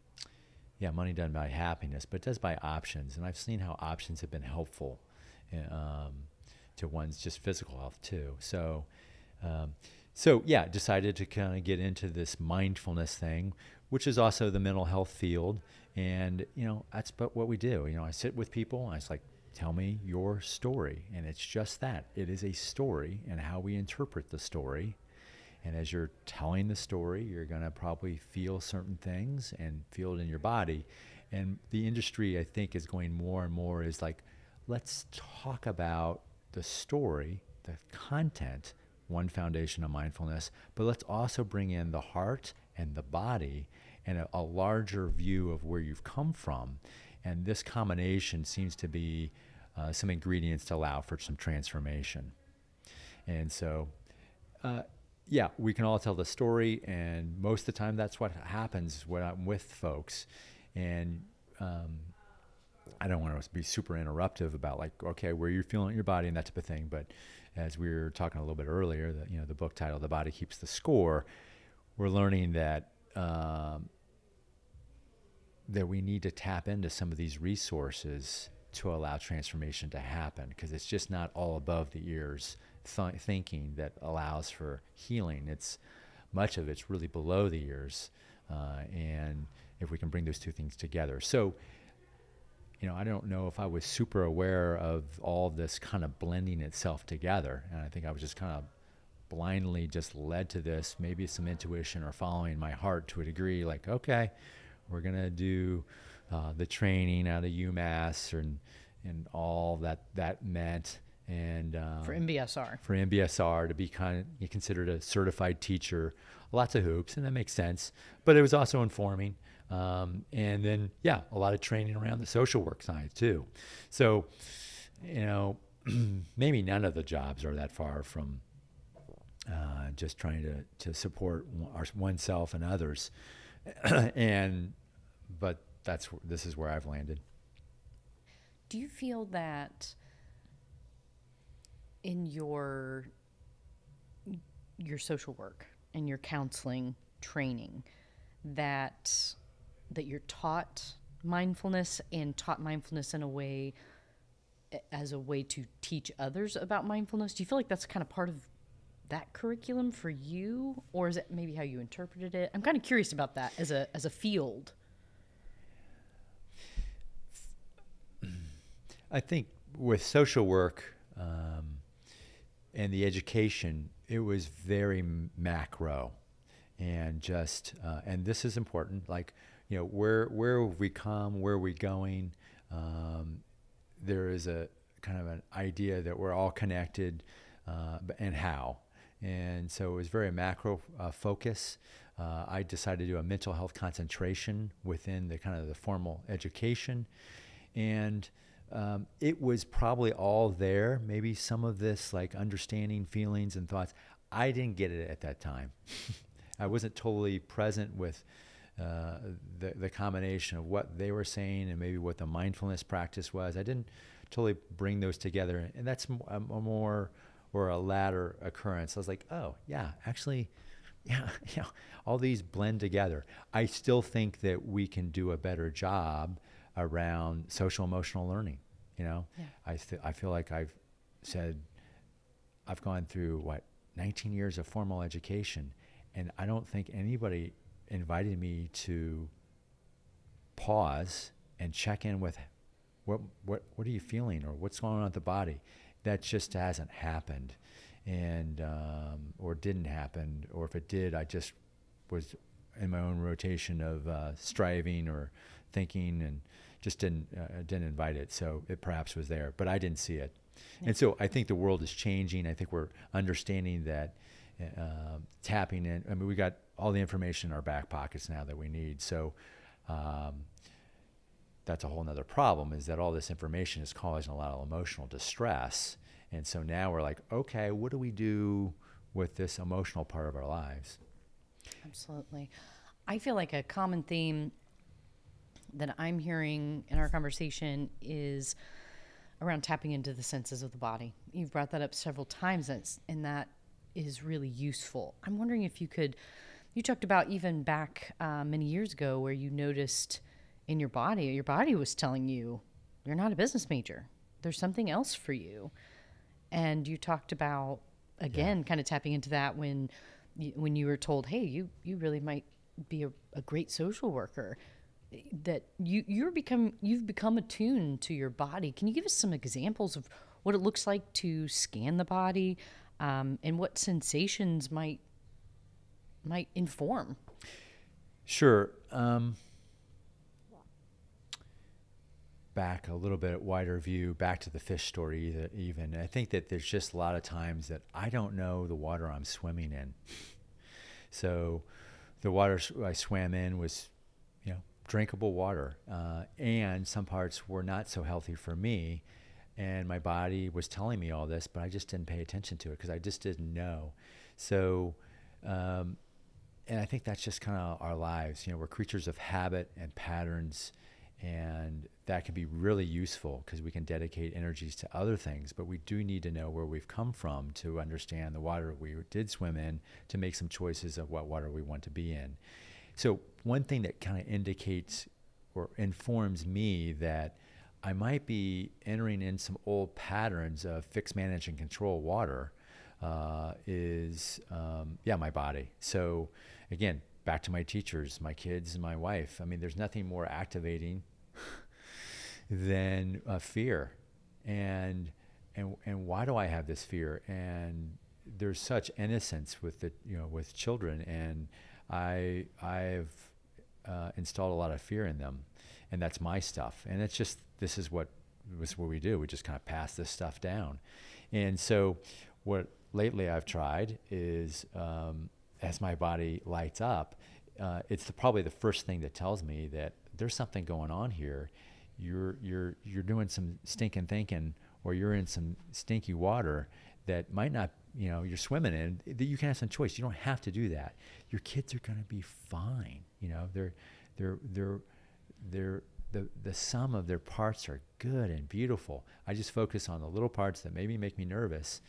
yeah, money doesn't buy happiness, but it does buy options. And I've seen how options have been helpful um, to one's just physical health too. So, um, so yeah, decided to kind of get into this mindfulness thing, which is also the mental health field. And you know, that's but what we do. You know, I sit with people. And I was like, tell me your story, and it's just that. It is a story, and how we interpret the story and as you're telling the story, you're going to probably feel certain things and feel it in your body. And the industry, I think, is going more and more is like, let's talk about the story, the content, one foundation of mindfulness, but let's also bring in the heart and the body and a, a larger view of where you've come from. And this combination seems to be uh, some ingredients to allow for some transformation. And so, uh, yeah, we can all tell the story, and most of the time that's what happens when I'm with folks. And um, I don't want to be super interruptive about like, okay, where you're feeling your body and that type of thing. But as we were talking a little bit earlier, that you know, the book title "The Body Keeps the Score," we're learning that um, that we need to tap into some of these resources to allow transformation to happen because it's just not all above the ears th- thinking that allows for healing. It's much of it's really below the ears, uh, and if we can bring those two things together. So, you know, I don't know if I was super aware of all this kind of blending itself together, and I think I was just kind of blindly just led to this. Maybe some intuition or following my heart to a degree. Like, okay, we're gonna do uh, the training out of UMass and and all that that meant and um, for MBSR. For MBSR to be kind of considered a certified teacher, lots of hoops, and that makes sense. But it was also informing, um, and then yeah, a lot of training around the social work side too. So, you know, maybe none of the jobs are that far from uh, just trying to, to support our, oneself and others. and, but that's, this is where I've landed. Do you feel that in your your social work and your counseling training that that you're taught mindfulness and taught mindfulness in a way as a way to teach others about mindfulness? Do you feel like that's kind of part of that curriculum for you? Or is it maybe how you interpreted it? I'm kind of curious about that as a as a field. I think with social work um, and the education it was very macro and just uh, and this is important like you know where where have we come where are we going um, there is a kind of an idea that we're all connected uh, and how and so it was very macro uh, focus uh, i decided to do a mental health concentration within the kind of the formal education and um, it was probably all there. Maybe some of this, like understanding feelings and thoughts. I didn't get it at that time. I wasn't totally present with uh, the, the combination of what they were saying and maybe what the mindfulness practice was. I didn't totally bring those together. And that's a, a more or a latter occurrence. I was like, oh, yeah, actually, yeah, yeah, all these blend together. I still think that we can do a better job around social emotional learning. You know, yeah. I th- I feel like I've said I've gone through what 19 years of formal education, and I don't think anybody invited me to pause and check in with what what what are you feeling or what's going on with the body. That just hasn't happened, and um, or didn't happen, or if it did, I just was in my own rotation of uh, striving or thinking and just didn't uh, didn't invite it. So it perhaps was there, but I didn't see it. Yeah. And so I think the world is changing. I think we're understanding that uh, tapping in. I mean, we got all the information in our back pockets now that we need. So. Um, that's a whole nother problem is that all this information is causing a lot of emotional distress. And so now we're like, okay, what do we do with this emotional part of our lives? Absolutely. I feel like a common theme that I'm hearing in our conversation is around tapping into the senses of the body. You've brought that up several times, and that is really useful. I'm wondering if you could, you talked about even back uh, many years ago where you noticed in your body, your body was telling you, you're not a business major. There's something else for you. And you talked about, again, yeah. kind of tapping into that when, when you were told, hey, you, you really might be a, a great social worker that you you're become you've become attuned to your body. Can you give us some examples of what it looks like to scan the body, um, and what sensations might might inform? Sure. Um, back a little bit wider view, back to the fish story. Even I think that there's just a lot of times that I don't know the water I'm swimming in. So, the water I swam in was you know, drinkable water, uh, and some parts were not so healthy for me. And my body was telling me all this, but I just didn't pay attention to it because I just didn't know. So, um, and I think that's just kind of our lives. You know, we're creatures of habit and patterns, and that can be really useful because we can dedicate energies to other things. But we do need to know where we've come from to understand the water we did swim in to make some choices of what water we want to be in. So one thing that kind of indicates or informs me that I might be entering in some old patterns of fix, manage, and control water uh, is, um, yeah, my body. So again, back to my teachers, my kids, and my wife. I mean, there's nothing more activating than uh, fear. And, and, and why do I have this fear? And there's such innocence with the, you know, with children and, I I've uh, installed a lot of fear in them, and that's my stuff. And it's just this is what was what we do. We just kind of pass this stuff down, and so what lately I've tried is um, as my body lights up, uh, it's the, probably the first thing that tells me that there's something going on here. You're you're you're doing some stinking thinking, or you're in some stinky water that might not, you know, you're swimming in, that you can have some choice. You don't have to do that. Your kids are going to be fine. You know, they're, they're, they're, they're, the, the sum of their parts are good and beautiful. I just focus on the little parts that maybe make me nervous.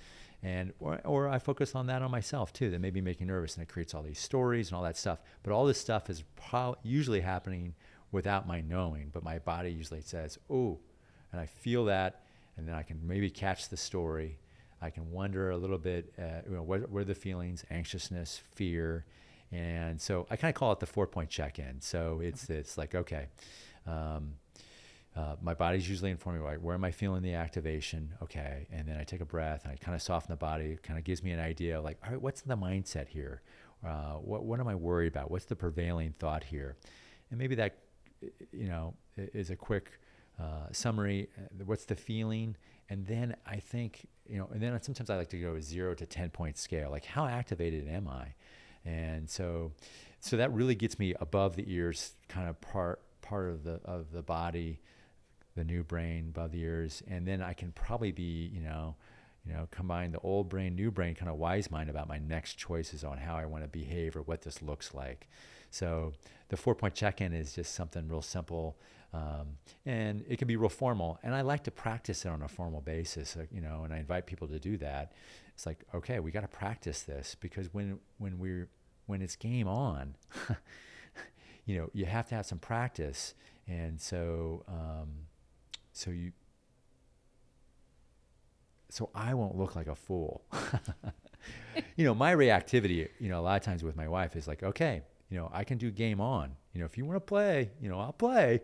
And, or, or I focus on that on myself too, that may be making nervous and it creates all these stories and all that stuff. But all this stuff is pro- usually happening without my knowing, but my body usually says, oh, and I feel that, and then I can maybe catch the story. I can wonder a little bit, uh, you know, what, what are the feelings, anxiousness, fear, and so I kind of call it the four point check in. So it's it's like okay, um, uh, my body's usually informing me like where am I feeling the activation? Okay, and then I take a breath and I kind of soften the body. Kind of gives me an idea of like all right, what's the mindset here? Uh, what what am I worried about? What's the prevailing thought here? And maybe that you know is a quick uh, summary. Uh, what's the feeling? And then I think you know, and then sometimes I like to go a zero to ten point scale. Like how activated am I? And so, so that really gets me above the ears, kind of part part of the of the body, the new brain above the ears, and then I can probably be, you know, you know, combine the old brain, new brain, kind of wise mind about my next choices on how I want to behave or what this looks like. So the four point check in is just something real simple. Um, and it can be real formal. And I like to practice it on a formal basis, you know, and I invite people to do that. It's like, okay, we got to practice this because when, when we're, when it's game on, you know, you have to have some practice. And so, um, so you, so I won't look like a fool. you know, my reactivity, you know, a lot of times with my wife is like, okay, you know, I can do game on. You know, if you want to play, you know, I'll play.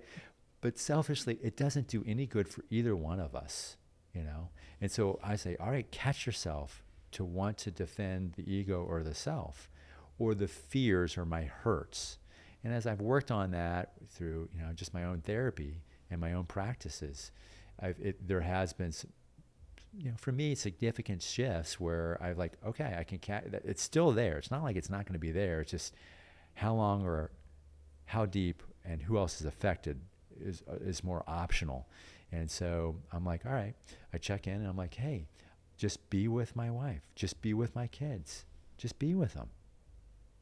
But selfishly, it doesn't do any good for either one of us, you know? And so I say, all right, catch yourself to want to defend the ego or the self or the fears or my hurts. And as I've worked on that through, you know, just my own therapy and my own practices, it, there has been, some, you know, for me, significant shifts where I've like, okay, I can, ca- it's still there. It's not like it's not going to be there. It's just how long or how deep and who else is affected is, uh, is more optional. And so I'm like, all right, I check in and I'm like, hey, just be with my wife, just be with my kids, just be with them.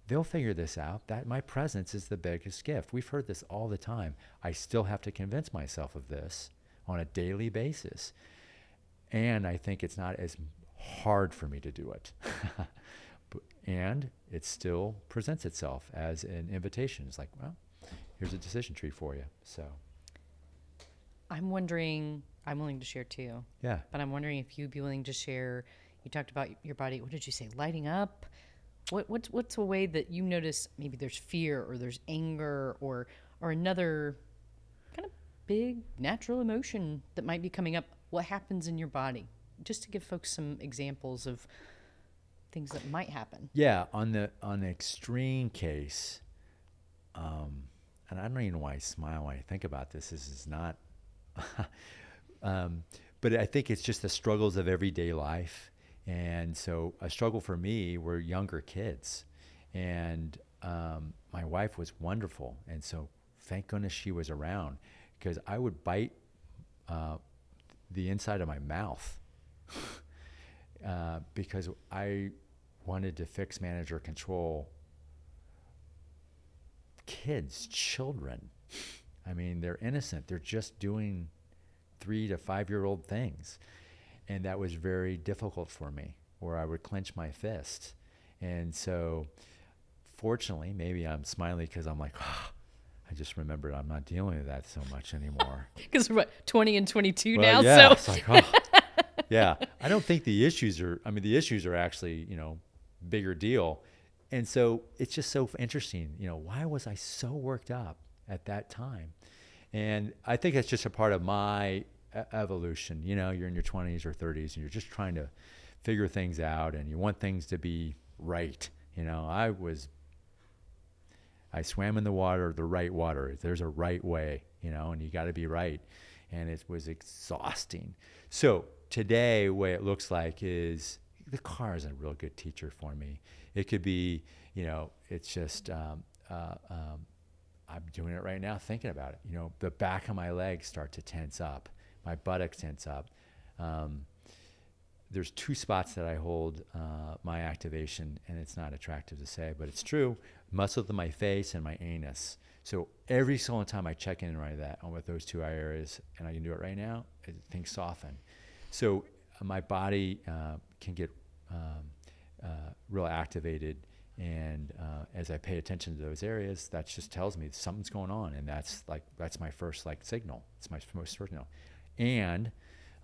They'll figure this out. That my presence is the biggest gift. We've heard this all the time. I still have to convince myself of this on a daily basis. And I think it's not as hard for me to do it. and it still presents itself as an invitation. It's like, well, here's a decision tree for you. So I'm wondering, I'm willing to share too. Yeah. But I'm wondering if you'd be willing to share. You talked about your body. What did you say? Lighting up. What what's what's a way that you notice maybe there's fear or there's anger or or another kind of big natural emotion that might be coming up? What happens in your body? Just to give folks some examples of things that might happen. Yeah, on the on the extreme case, um, and I don't even know why I smile when I think about this. This is not, um, but I think it's just the struggles of everyday life and so a struggle for me were younger kids. And um, my wife was wonderful. And so thank goodness she was around because I would bite uh, the inside of my mouth uh, because I wanted to fix, manage, or control kids, children. I mean, they're innocent. They're just doing three to five year old things and that was very difficult for me where i would clench my fist. And so fortunately maybe i'm smiling because i'm like oh, i just remembered i'm not dealing with that so much anymore. Because we're what, 20 and 22 well, now yeah, so like, oh. yeah i don't think the issues are i mean the issues are actually you know bigger deal. And so it's just so interesting you know why was i so worked up at that time? And i think it's just a part of my evolution. You know, you're in your 20s or 30s and you're just trying to figure things out and you want things to be right. You know, I was, I swam in the water, the right water. There's a right way, you know, and you got to be right. And it was exhausting. So today, way it looks like is the car is a real good teacher for me. It could be, you know, it's just, um, uh, um, I'm doing it right now, thinking about it. You know, the back of my legs start to tense up my buttocks tense up. Um, there's two spots that I hold uh, my activation, and it's not attractive to say, but it's true. Muscles in my face and my anus. So every single time I check in write that on with those two areas, and I can do it right now, things soften. So uh, my body uh, can get um, uh, real activated, and uh, as I pay attention to those areas, that just tells me something's going on, and that's like that's my first like signal. It's my first signal, and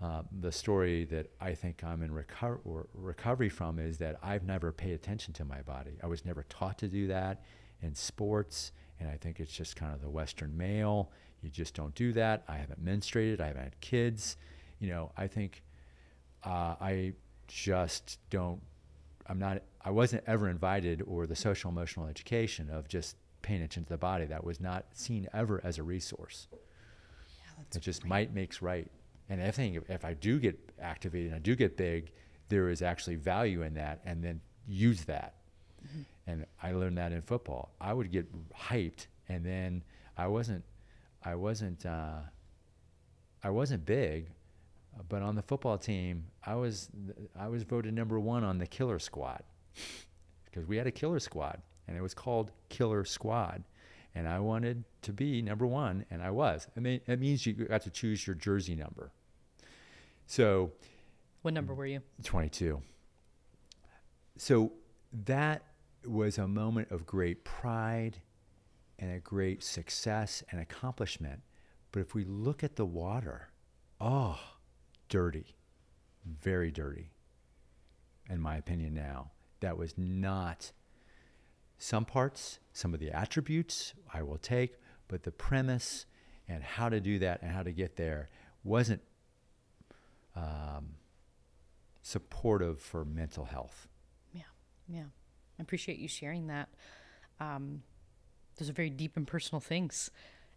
uh, the story that I think I'm in reco- recovery from is that I've never paid attention to my body. I was never taught to do that in sports, and I think it's just kind of the Western male. You just don't do that. I haven't menstruated. I haven't had kids. You know, I think uh, I just don't. I'm not. I wasn't ever invited or the social emotional education of just paying attention to the body. That was not seen ever as a resource. Yeah, it just great. might makes right. And I think if I do get activated and I do get big, there is actually value in that, and then use that. Mm-hmm. And I learned that in football. I would get hyped, and then I wasn't, I wasn't, uh, I wasn't big, but on the football team, I was, I was voted number one on the killer squad because we had a killer squad, and it was called Killer Squad and I wanted to be number one, and I was. I mean, it means you got to choose your jersey number. So, what number were you? 22. So, that was a moment of great pride and a great success and accomplishment. But if we look at the water, oh, dirty, very dirty, in my opinion, now. That was not some parts, some of the attributes I will take, but the premise and how to do that and how to get there wasn't um, supportive for mental health. Yeah, yeah. I appreciate you sharing that. Um, those are very deep and personal things,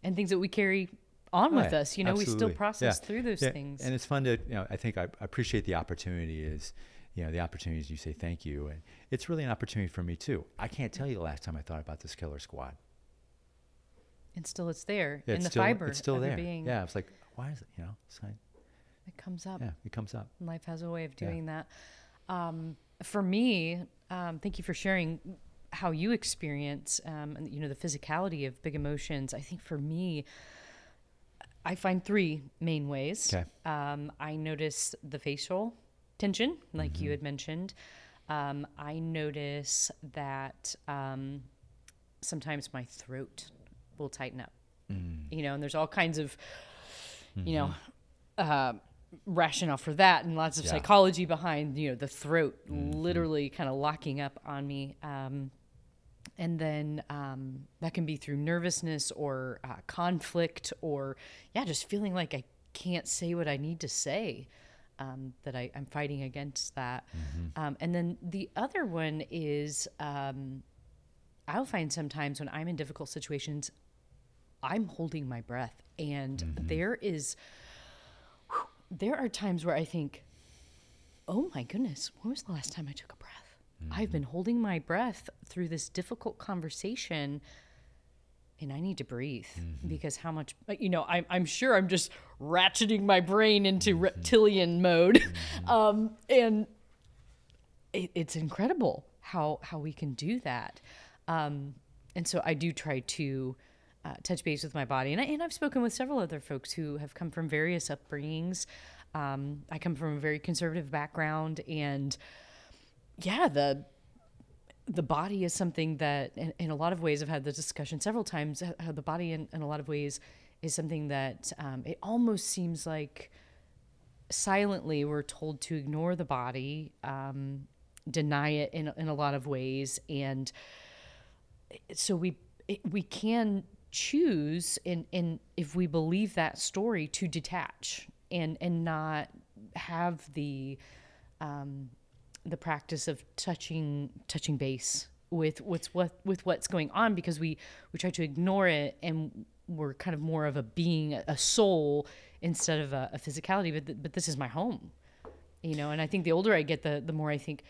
and things that we carry on with us. You know, absolutely. we still process yeah. through those yeah. things. And it's fun to, you know, I think I, I appreciate the opportunity is, you know, the opportunities you say thank you. And it's really an opportunity for me too. I can't tell you the last time I thought about this killer squad. And still it's there yeah, in the still, fiber. It's still there. Being. Yeah. It's like, why is it, you know, it's like, it comes up. Yeah, it comes up. Life has a way of doing yeah. that. Um, for me, um, thank you for sharing how you experience, um, you know, the physicality of big emotions. I think for me, I find three main ways. Okay. Um, I notice the facial tension, like mm-hmm. you had mentioned. Um, I notice that um, sometimes my throat will tighten up. Mm. You know, and there's all kinds of, mm-hmm. you know, uh, rationale for that and lots of yeah. psychology behind you know the throat mm-hmm. literally kind of locking up on me um, and then um, that can be through nervousness or uh, conflict or yeah just feeling like i can't say what i need to say um, that I, am fighting against that mm-hmm. Um, and then the other one is um, i'll find sometimes when i'm in difficult situations i'm holding my breath and mm-hmm. there is there are times where I think, oh my goodness, when was the last time I took a breath? Mm-hmm. I've been holding my breath through this difficult conversation and I need to breathe mm-hmm. because how much, you know, I'm, I'm sure I'm just ratcheting my brain into mm-hmm. reptilian mode. Mm-hmm. Um, and it, it's incredible how, how we can do that. Um, and so I do try to, uh, touch base with my body. And, I, and I've spoken with several other folks who have come from various upbringings. Um, I come from a very conservative background, and yeah, the the body is something that, in, in a lot of ways, I've had the discussion several times. How the body, in, in a lot of ways, is something that um, it almost seems like silently we're told to ignore the body, um, deny it in in a lot of ways, and so we we can choose and and if we believe that story to detach and and not have the um, the practice of touching touching base with what's what with what's going on because we we try to ignore it and we're kind of more of a being a soul instead of a, a physicality but th- but this is my home you know and i think the older i get the the more i think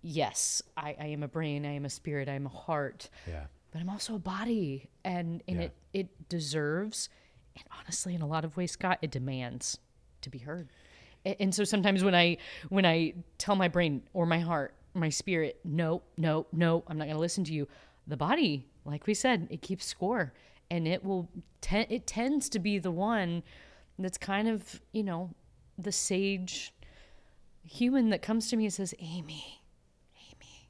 yes i, I am a brain i am a spirit i am a heart yeah but I'm also a body and and yeah. it it deserves and honestly in a lot of ways Scott it demands to be heard. And so sometimes when I when I tell my brain or my heart, my spirit, no, no, no, I'm not going to listen to you. The body, like we said, it keeps score, and it will. Te- it tends to be the one that's kind of you know the sage human that comes to me and says, "Aimee, Aimee,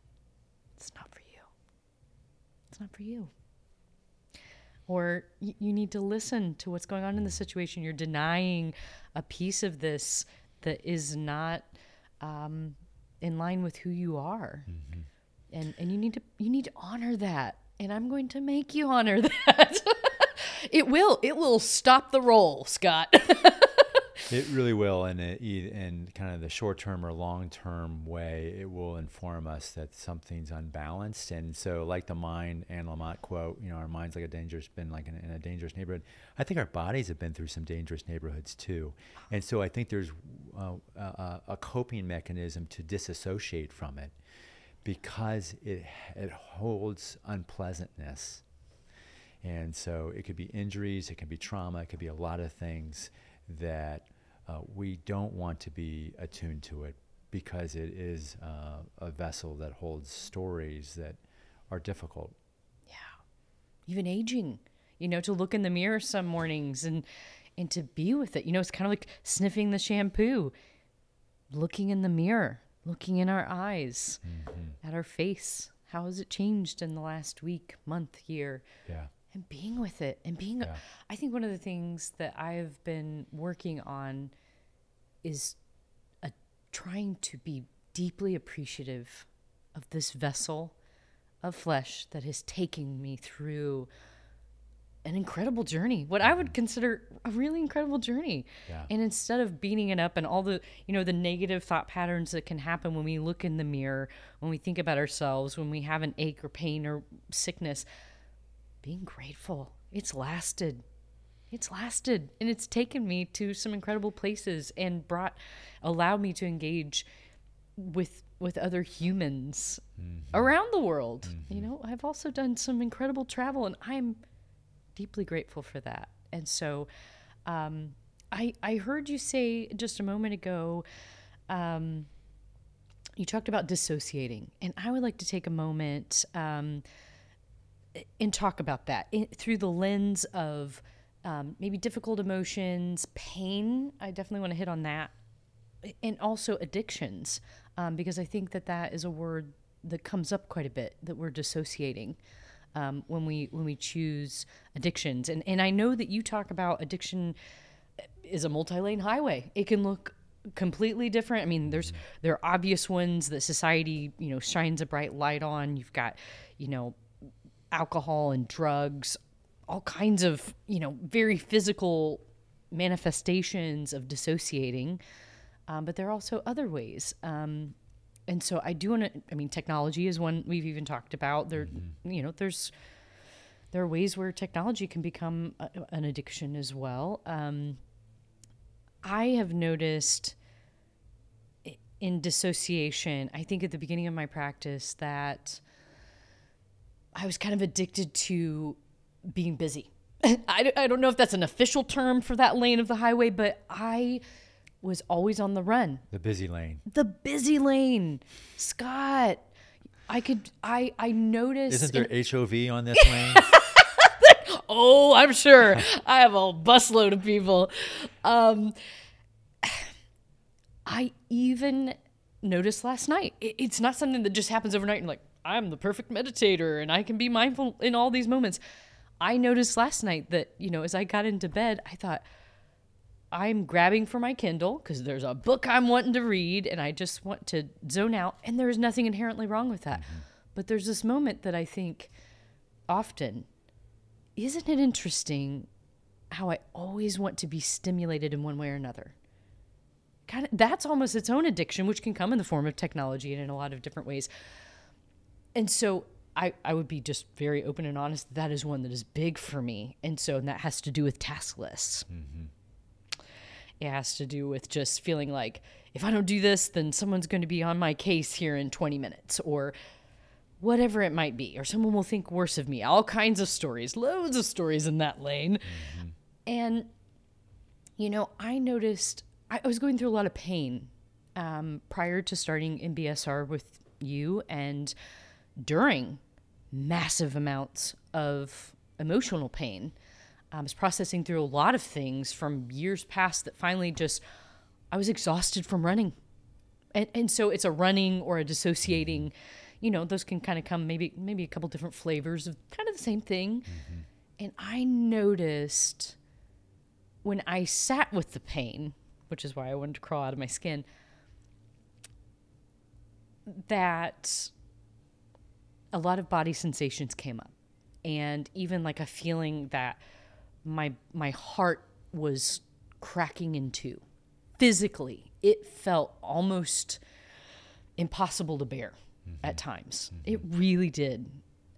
it's not for you. It's not for you." or you need to listen to what's going on in the situation. You're denying a piece of this that is not um, in line with who you are, and and you need to you need to honor that. And I'm going to make you honor that. it will it will stop the roll, Scott. It really will, in a, e- in kind of the short term or long term way, it will inform us that something's unbalanced. And so, like the mind Anne Lamott quote, you know, our mind's like a dangerous, been like in, in a dangerous neighborhood. I think our bodies have been through some dangerous neighborhoods too. And so, I think there's uh, a, a coping mechanism to disassociate from it because it it holds unpleasantness. And so it could be injuries, it can be trauma, it could be a lot of things that uh, we don't want to be attuned to it because it is uh, a vessel that holds stories that are difficult. Yeah. Even aging, you know, to look in the mirror some mornings and and to be with it. You know, it's kind of like sniffing the shampoo, looking in the mirror, looking in our eyes, at our face. How has it changed in the last week, month, year? Yeah. And being with it and being Yeah. i think one of the things that i've been working on is a, trying to be deeply appreciative of this vessel of flesh that is taking me through an incredible journey what i would mm-hmm. consider a really incredible journey Yeah. and instead of beating it up and all the you know the negative thought patterns that can happen when we look in the mirror when we think about ourselves when we have an ache or pain or sickness being grateful. It's lasted. It's lasted and it's taken me to some incredible places and brought allowed me to engage with with other humans around the world. You know, I've also done some incredible travel and I'm deeply grateful for that. And so um I I heard you say just a moment ago um you talked about dissociating and I would like to take a moment um and talk about that through the lens of um, maybe difficult emotions, pain. I definitely want to hit on that, and also addictions, um, because I think that that is a word that comes up quite a bit that we're dissociating um, when we when we choose addictions. And and I know that you talk about addiction is a multi-lane highway. It can look completely different. I mean, there's there are obvious ones that society you know shines a bright light on. You've got you know alcohol and drugs, all kinds of, you know, very physical manifestations of dissociating. Um, but there are also other ways. Um, and so I do want to, I mean, technology is one we've even talked about. There, you know, there's, there are ways where technology can become a, an addiction as well. Um, I have noticed in dissociation, I think at the beginning of my practice that I was kind of addicted to being busy. I, I don't know if that's an official term for that lane of the highway, but I was always on the run. The busy lane. The busy lane. Scott, I could, I, I noticed. Isn't there in- HOV on this lane? Oh, I'm sure. I have a busload of people. Um, I even noticed last night. It, it's not something that just happens overnight and like, I'm the perfect meditator and I can be mindful in all these moments. I noticed last night that, you know, as I got into bed, I thought, I'm grabbing for my Kindle because there's a book I'm wanting to read and I just want to zone out. And there is nothing inherently wrong with that. Mm-hmm. But there's this moment that I think often isn't it interesting how I always want to be stimulated in one way or another? Kind of, that's almost its own addiction, which can come in the form of technology and in a lot of different ways. And so I, I would be just very open and honest. That is one that is big for me. And so and that has to do with task lists. It has to do with just feeling like if I don't do this, then someone's going to be on my case here in 20 minutes or whatever it might be, or someone will think worse of me. All kinds of stories, loads of stories in that lane. And, you know, I noticed I, I was going through a lot of pain um, prior to starting MBSR with you and during massive amounts of emotional pain. I was processing through a lot of things from years past that finally just, I was exhausted from running. And, and so it's a running or a dissociating, you know, those can kind of come maybe, maybe a couple different flavors of kind of the same thing. Mm-hmm. And I noticed when I sat with the pain, which is why I wanted to crawl out of my skin, that a lot of body sensations came up and even like a feeling that my my heart was cracking in two physically it felt almost impossible to bear mm-hmm. at times mm-hmm. it really did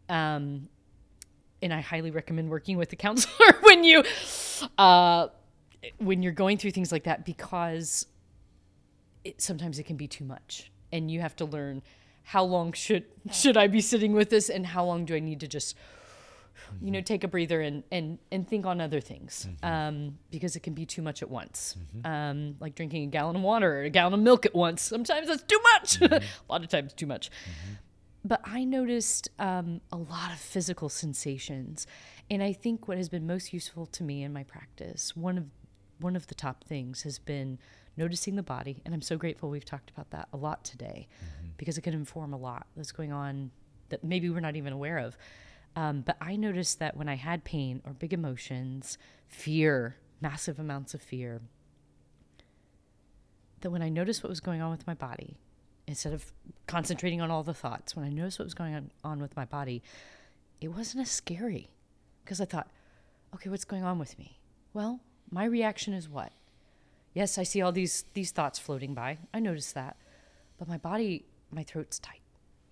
um, and i highly recommend working with a counselor when you uh, when you're going through things like that because it, sometimes it can be too much and you have to learn how long should should I be sitting with this and how long do I need to just mm-hmm. you know take a breather and and and think on other things mm-hmm. um, because it can be too much at once mm-hmm. um, like drinking a gallon of water or a gallon of milk at once sometimes that's too much mm-hmm. a lot of times too much mm-hmm. but I noticed um, a lot of physical sensations and I think what has been most useful to me in my practice one of one of the top things has been noticing the body. And I'm so grateful we've talked about that a lot today mm-hmm. Because it can inform a lot that's going on that maybe we're not even aware of. Um, but I noticed that when I had pain or big emotions, fear, massive amounts of fear, that when I noticed what was going on with my body, instead of concentrating on all the thoughts, when I noticed what was going on, on with my body, it wasn't as scary because I thought, okay, what's going on with me? Well, my reaction is what? Yes, I see all these these thoughts floating by. I notice that. But my body, my throat's tight.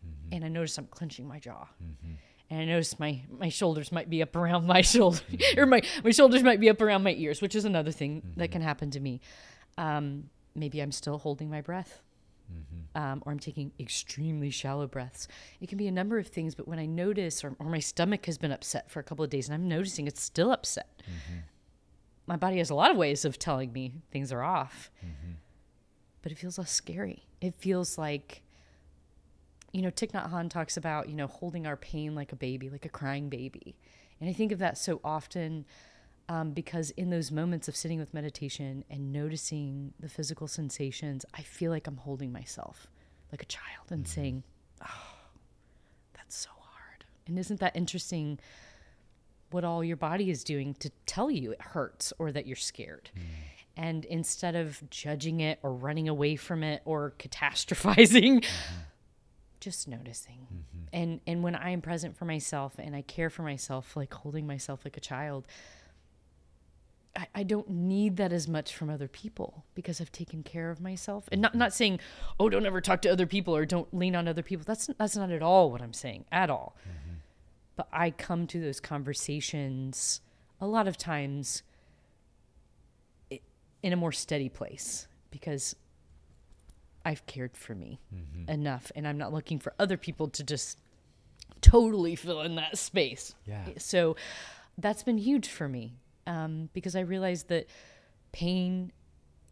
Mm-hmm. And I notice I'm clenching my jaw. Mm-hmm. And I notice my, my shoulders might be up around my shoulder, mm-hmm. or my, my shoulders might be up around my ears, which is another thing that mm-hmm. can happen to me. Um, maybe I'm still holding my breath. Mm-hmm. Um, or I'm taking extremely shallow breaths. It can be a number of things, but when I notice, or, or, my stomach has been upset for a couple of days and I'm noticing it's still upset, mm-hmm my body has a lot of ways of telling me things are off. Mm-hmm. But it feels less scary. It feels like, you know, Thich Nhat Hanh talks about, you know, holding our pain like a baby, like a crying baby. And I think of that so often um, because in those moments of sitting with meditation and noticing the physical sensations, I feel like I'm holding myself like a child and mm-hmm. saying, oh, that's so hard. And isn't that interesting? what all your body is doing to tell you it hurts or that you're scared. Mm. And instead of judging it or running away from it or catastrophizing, mm-hmm. Just noticing. Mm-hmm. And and when I am present for myself and I care for myself, like holding myself like a child, I, I don't need that as much from other people because I've taken care of myself. And not not saying, oh, don't ever talk to other people or don't lean on other people. That's that's not at all what I'm saying at all. Mm-hmm but I come to those conversations a lot of times in a more steady place because I've cared for me mm-hmm. enough and I'm not looking for other people to just totally fill in that space. Yeah. So that's been huge for me um, because I realized that pain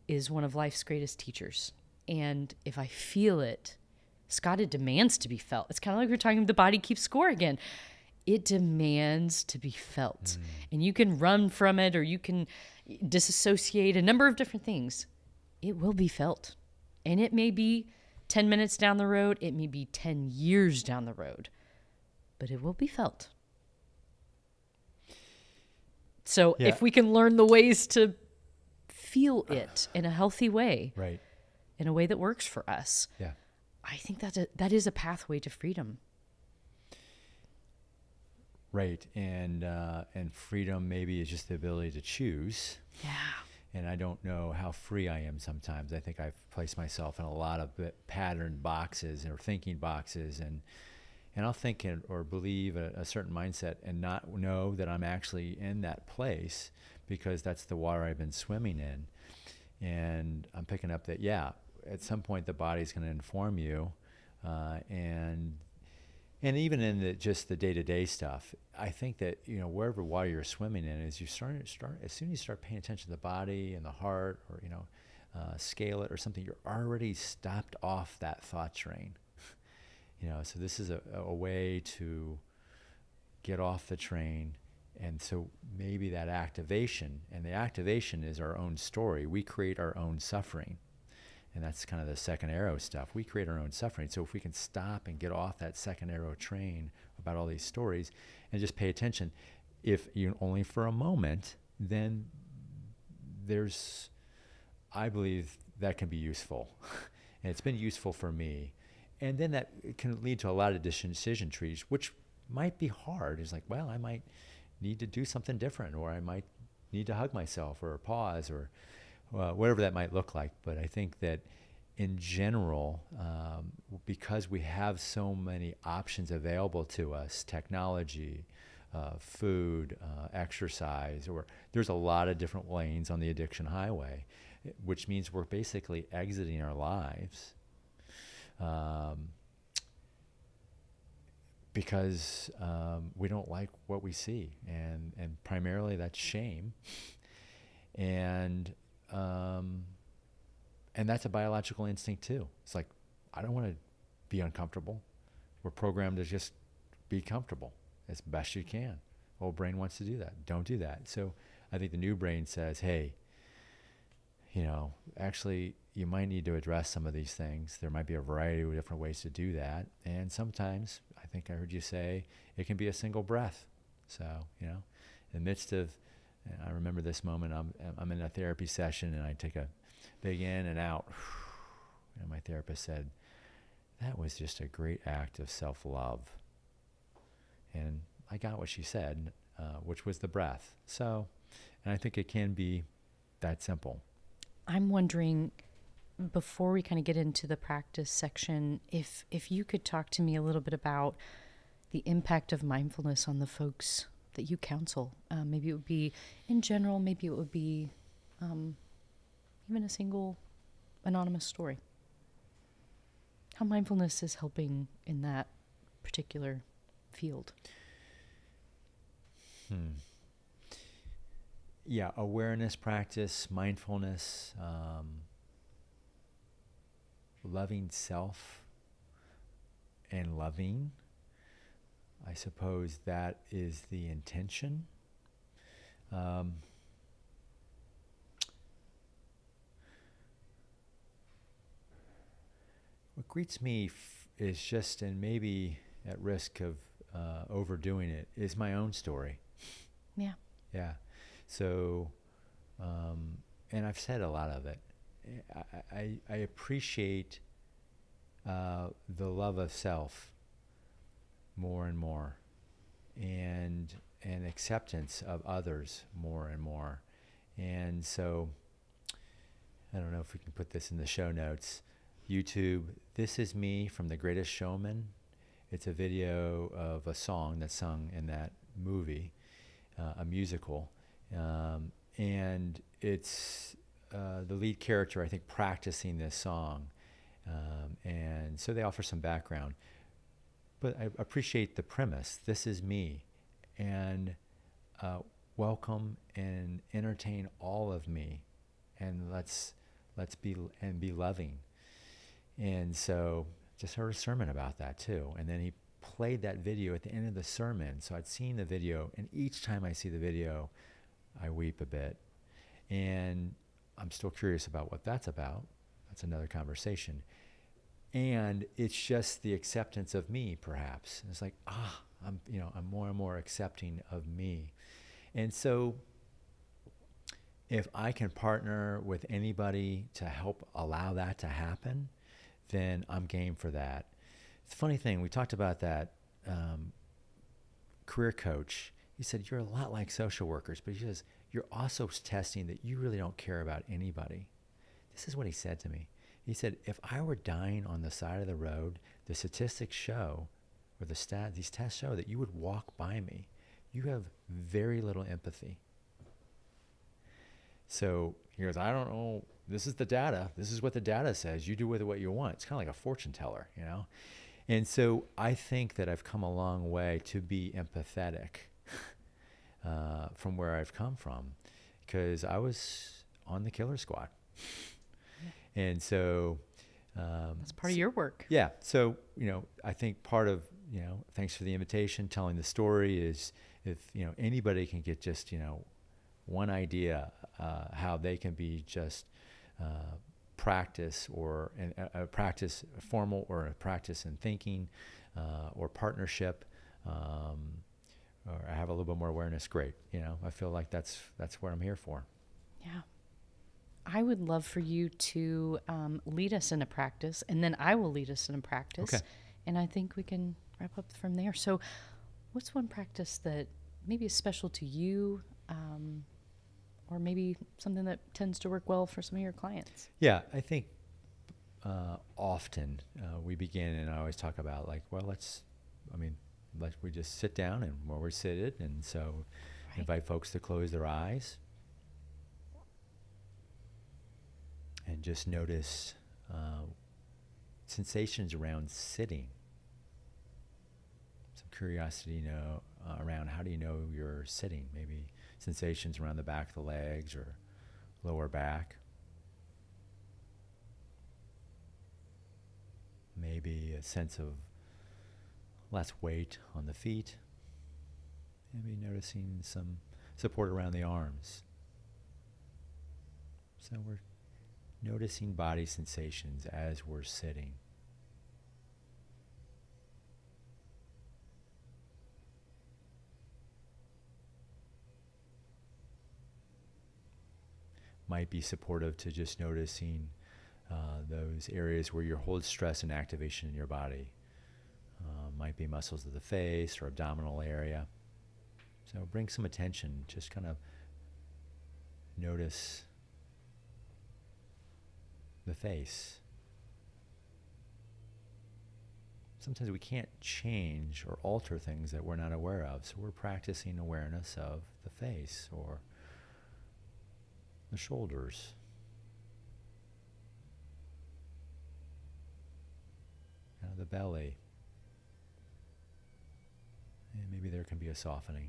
is one of life's greatest teachers. And if I feel it, Scott, it demands to be felt. It's kind of like we're talking the body keeps score again it demands to be felt. Mm. And you can run from it or you can disassociate a number of different things. It will be felt. And it may be 10 minutes down the road, it may be 10 years down the road, but it will be felt. So yeah. if we can learn the ways to feel it in a healthy way, right, in a way that works for us, yeah, I think that that is a pathway to freedom. Right, and uh, and freedom maybe is just the ability to choose. Yeah. And I don't know how free I am sometimes. I think I've placed myself in a lot of patterned boxes or thinking boxes, and and I'll think or believe a, a certain mindset and not know that I'm actually in that place because that's the water I've been swimming in. And I'm picking up that yeah, at some point the body's going to inform you, uh, and and even in the, just the day-to-day stuff i think that you know wherever water you're swimming in is you start start as soon as you start paying attention to the body and the heart or you know uh, scale it or something, you're already stopped off that thought train. you know, so this is a, a way to get off the train. And so maybe that activation, and the activation is our own story. We create our own suffering. And that's kind of the second arrow stuff. We create our own suffering. So if we can stop and get off that second arrow train about all these stories and just pay attention, if you only for a moment, then there's, I believe that can be useful. and it's been useful for me. And then that can lead to a lot of decision trees, which might be hard. It's like, well, I might need to do something different, or I might need to hug myself, or pause, or uh, whatever that might look like. But I think that in general, um, because we have so many options available to us, technology, uh, food, uh, exercise, or there's a lot of different lanes on the addiction highway, which means we're basically exiting our lives. Um, because um, we don't like what we see, and and primarily that's shame, and um, and that's a biological instinct too. It's like I don't want to be uncomfortable. We're programmed to just be comfortable as best you can. Old brain wants to do that. Don't do that. So I think the new brain says, hey, you know, actually, you might need to address some of these things. There might be a variety of different ways to do that. And sometimes, I think I heard you say, it can be a single breath. So, you know, in the midst of, I remember this moment, I'm, I'm in a therapy session and I take a big in and out. And my therapist said, that was just a great act of self love. And I got what she said, uh, which was the breath. So, and I think it can be that simple. I'm wondering before we kind of get into the practice section if if you could talk to me a little bit about the impact of mindfulness on the folks that you counsel. Uh, maybe it would be in general maybe it would be um, even a single anonymous story. How mindfulness is helping in that particular field. Hmm. Yeah, awareness practice, mindfulness, um, loving self, and loving. I suppose that is the intention. Um, what greets me f- is just, and maybe at risk of uh, overdoing it, is my own story. Yeah. Yeah. So, um, and I've said a lot of it. I, I, I appreciate uh, the love of self more and more, and and acceptance of others more and more, and so I don't know if we can put this in the show notes. YouTube, this is me from The Greatest Showman. It's a video of a song that's sung in that movie, uh, a musical um, and it's uh, the lead character, I think, practicing this song. Um, and so they offer some background. But I appreciate the premise. This is me. And uh, welcome and entertain all of me. And let's let's be and be loving. And so just heard a sermon about that too. And then he played that video at the end of the sermon. So I'd seen the video, and each time I see the video, I weep a bit. And I'm still curious about what that's about. That's another conversation. And it's just the acceptance of me, perhaps. It's like, ah, I'm, you know, I'm more and more accepting of me. And so if I can partner with anybody to help allow that to happen, then I'm game for that. It's a funny thing, we talked about that um, career coach he said, You're a lot like social workers, but he says, You're also testing that you really don't care about anybody. This is what he said to me. He said, If I were dying on the side of the road, the statistics show, or the stat, these tests show that you would walk by me. You have very little empathy. So he goes, I don't know. This is the data. This is what the data says. You do with it what you want. It's kind of like a fortune teller, you know? And so I think that I've come a long way to be empathetic uh, from where I've come from, because I was on the killer squad. And so um, That's part of your work. yeah. So, you know, I think part of, you know, thanks for the invitation, telling the story is if, you know, anybody can get just, you know, one idea uh, how they can be just uh, practice or an, a, a practice formal or a practice in thinking uh, or partnership um, or I have a little bit more awareness, great. You know, I feel like that's that's what I'm here for. Yeah. I would love for you to um, lead us in a practice, and then I will lead us in a practice. Okay. And I think we can wrap up from there. So, what's one practice that maybe is special to you, um, or maybe something that tends to work well for some of your clients? Yeah, I think uh, often uh, we begin, and I always talk about like, well, let's, I mean, let we just sit down and where we're seated, and so Right. invite folks to close their eyes and just notice uh, sensations around sitting. Some curiosity, you know, uh, around how do you know you're sitting? Maybe sensations around the back of the legs or lower back. Maybe a sense of less weight on the feet. Maybe noticing some support around the arms. So we're noticing body sensations as we're sitting. Might be supportive to just noticing uh, those areas where you hold stress and activation in your body. Uh, might be muscles of the face or abdominal area. So bring some attention, just kind of notice the face. Sometimes we can't change or alter things that we're not aware of, so we're practicing awareness of the face or the shoulders. The belly. And maybe there can be a softening.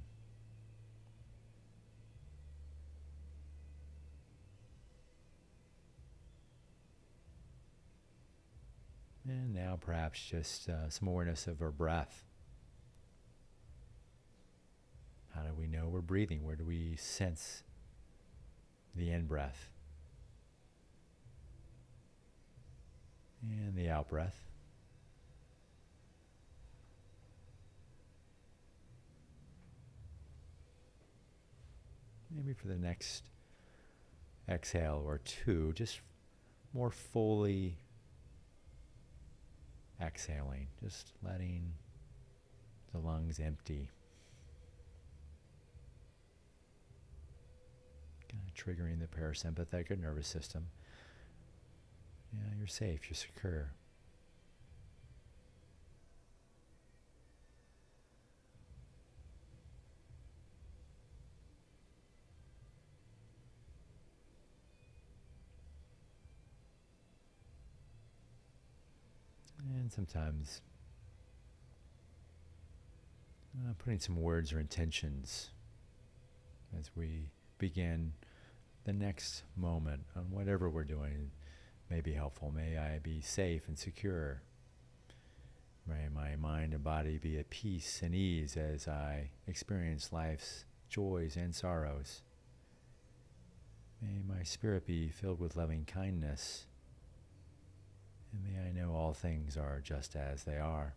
And now perhaps just uh, some awareness of our breath. How do we know we're breathing? Where do we sense the in breath? And the out breath. Maybe for the next exhale or two, just more fully exhaling, just letting the lungs empty. Kind of triggering the parasympathetic nervous system. Yeah, you're safe, you're secure. And sometimes uh, putting some words or intentions as we begin the next moment on whatever we're doing may be helpful. May I be safe and secure. May my mind and body be at peace and ease as I experience life's joys and sorrows. May my spirit be filled with loving kindness. And may I know all things are just as they are.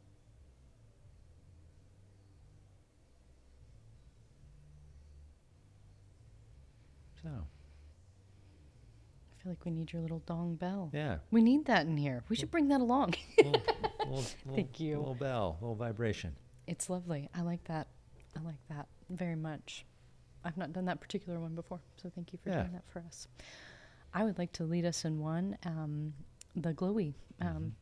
So, I feel like we need your little dong bell. yeah. We need that in here. We should bring that along. little, little, Thank little- you. Little bell, little vibration. It's lovely. I like that. I like that very much. I've not done that particular one before, so thank you for Yeah. doing that for us. I would like to lead us in one, um, the glowy um,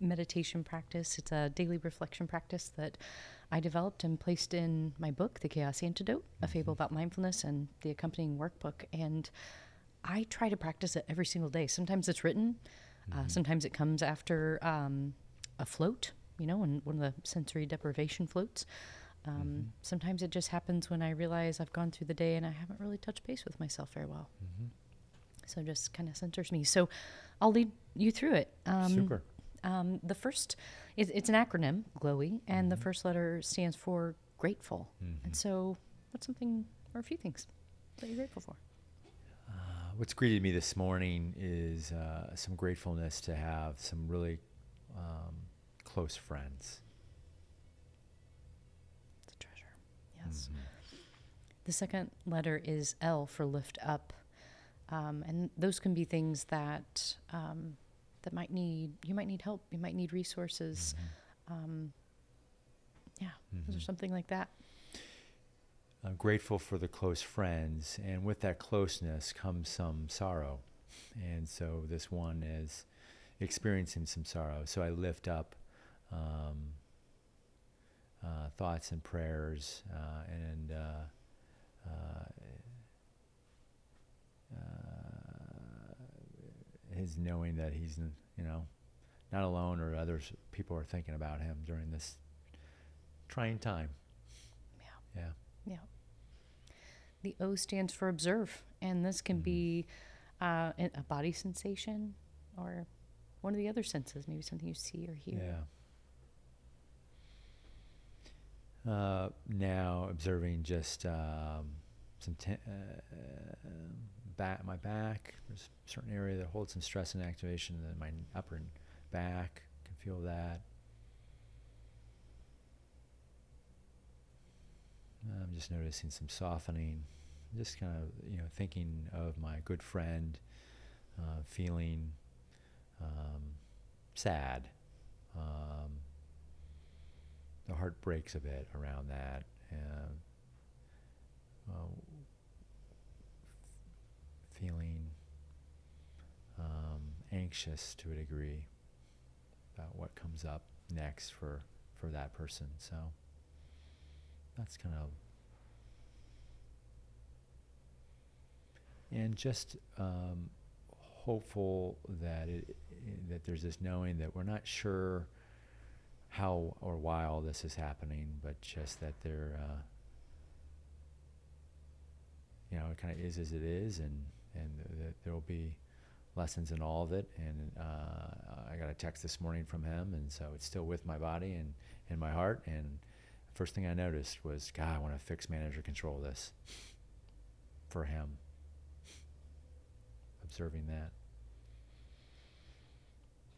meditation practice. It's a daily reflection practice that I developed and placed in my book, The Chaos Antidote, a fable about mindfulness, and the accompanying workbook. And I try to practice it every single day. Sometimes it's written, uh, sometimes it comes after um, a float, you know, and one of the sensory deprivation floats. Um, Sometimes it just happens when I realize I've gone through the day and I haven't really touched base with myself very well. So it just kind of centers me. So I'll lead you through it. Um, Super. Um, the first, it, it's an acronym, GLOWY, and the first letter stands for grateful. And so, what's something or a few things that you're grateful for? Uh, what's greeted me this morning is uh, some gratefulness to have some really um, close friends. It's a treasure. Yes. The second letter is L for lift up. Um, and those can be things that um, that might need you might need help you might need resources um, yeah those are something like that I'm grateful for the close friends, and with that closeness comes some sorrow. And so this one is experiencing some sorrow. So I lift up um, uh, thoughts and prayers uh, and uh, uh, his knowing that he's, you know, not alone or others, people are thinking about him during this trying time. yeah Yeah. yeah the o stands for observe and this can be uh, a a body sensation or one of the other senses maybe something you see or hear Yeah. Uh, now observing just um, some te- uh, back, my back. There's a certain area that holds some stress and activation in my upper back. Can feel that. I'm just noticing some softening. Just kind of, you know, thinking of my good friend, uh, feeling um, sad. Um, the heart breaks a bit around that. And, uh, feeling um, anxious to a degree about what comes up next for, for that person. So that's kind of and just um, hopeful that it, that there's this knowing that we're not sure how or why all this is happening, but just that there, uh, you know, it kind of is as it is, and and that there will be lessons in all of it. And uh, I got a text this morning from him, and so it's still with my body and and my heart. And first thing I noticed was, God, I want to fix, manage, or control this for him. Observing that.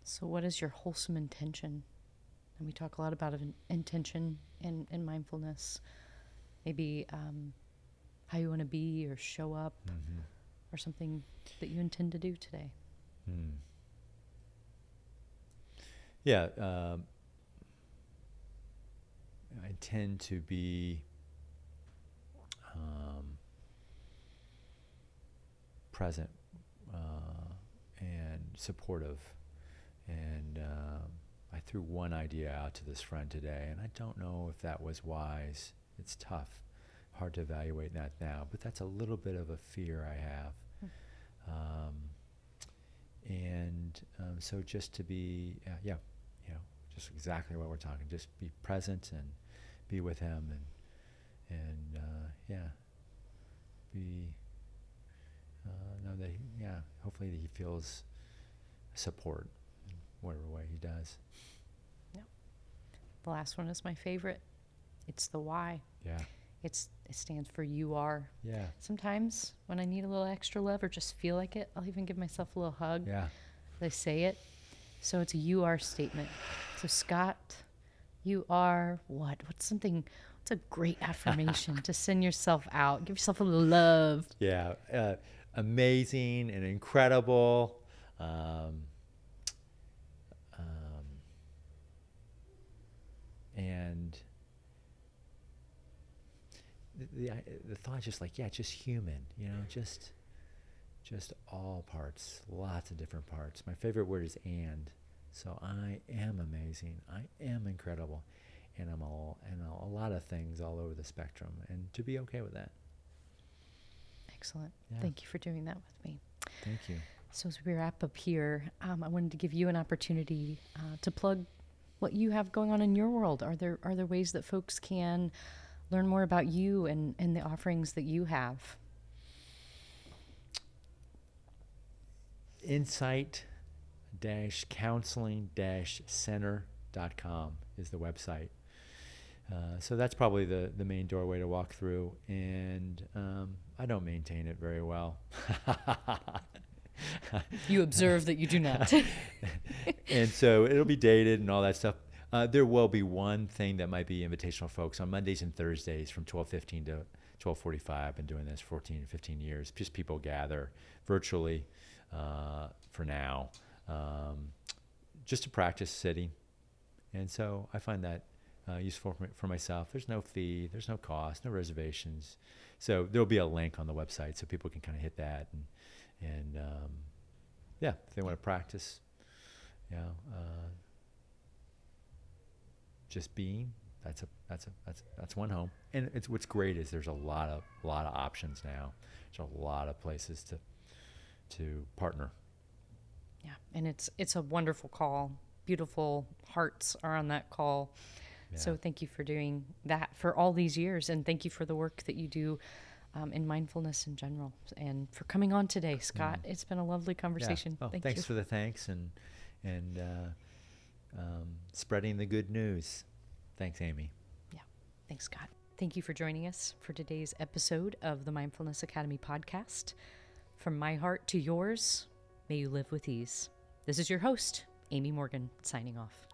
so what is your wholesome intention and we talk a lot about in- intention and, and mindfulness maybe um, how you want to be or show up Mm-hmm. Or something that you intend to do today Hmm. Yeah, um, I tend to be um, present uh, and supportive. And um, I threw one idea out to this friend today, and I don't know if that was wise. It's tough, hard to evaluate that now, but that's a little bit of a fear I have. Um, and um, so just to be uh, yeah you know just exactly what we're talking just be present and be with him and and uh, yeah be uh, know that he, yeah hopefully that he feels support in whatever way he does. Yeah. the last one is my favorite. It's the why. Yeah it's it stands for you are yeah sometimes when i need a little extra love or just feel like it i'll even give myself a little hug yeah they say it. So it's a you are statement. So Scott, you are what? What's something? What's a great affirmation to send yourself out? Give yourself a little love. yeah uh, amazing and incredible um, um, and the, the, the thought just like yeah just human you know just just all parts lots of different parts my favorite word is and so i am amazing i am incredible and i'm all and a lot of things all over the spectrum and to be okay with that Excellent. Yeah. Thank you for doing that with me. thank you So as we wrap up here, um, I wanted to give you an opportunity uh, to plug what you have going on in your world. Are there are there ways that folks can learn more about you and, and the offerings that you have? insight counseling-center.com is the website. Uh, so that's probably the, the main doorway to walk through, and um, I don't maintain it very well. you observe that you do not. and so it'll be dated and all that stuff. Uh, there will be one thing that might be invitational folks on Mondays and Thursdays from 12:15 to 12:45. I've been doing this 14 or 15 years. Just people gather virtually uh, for now, um, just to practice sitting, and so I find that uh, useful for, for, myself. There's no fee, there's no cost, no reservations. So there'll be a link on the website so people can kind of hit that and and um, yeah, if they want to practice, you know, uh, just being. That's a that's a that's that's one home. And it's what's great is there's a lot of a lot of options now. There's a lot of places to to partner. Yeah, and it's it's a wonderful call. Beautiful hearts are on that call. Yeah. So thank you for doing that for all these years, and thank you for the work that you do um, in mindfulness in general, and for coming on today, Scott. Mm. It's been a lovely conversation. Yeah. Oh, Thank thanks you. for the thanks and and uh, um, spreading the good news. Thanks, Aimee. Yeah, thanks, Scott. Thank you for joining us for today's episode of the Mindfulness Academy podcast. From my heart to yours, may you live with ease. This is your host, Aimee Morgan, signing off.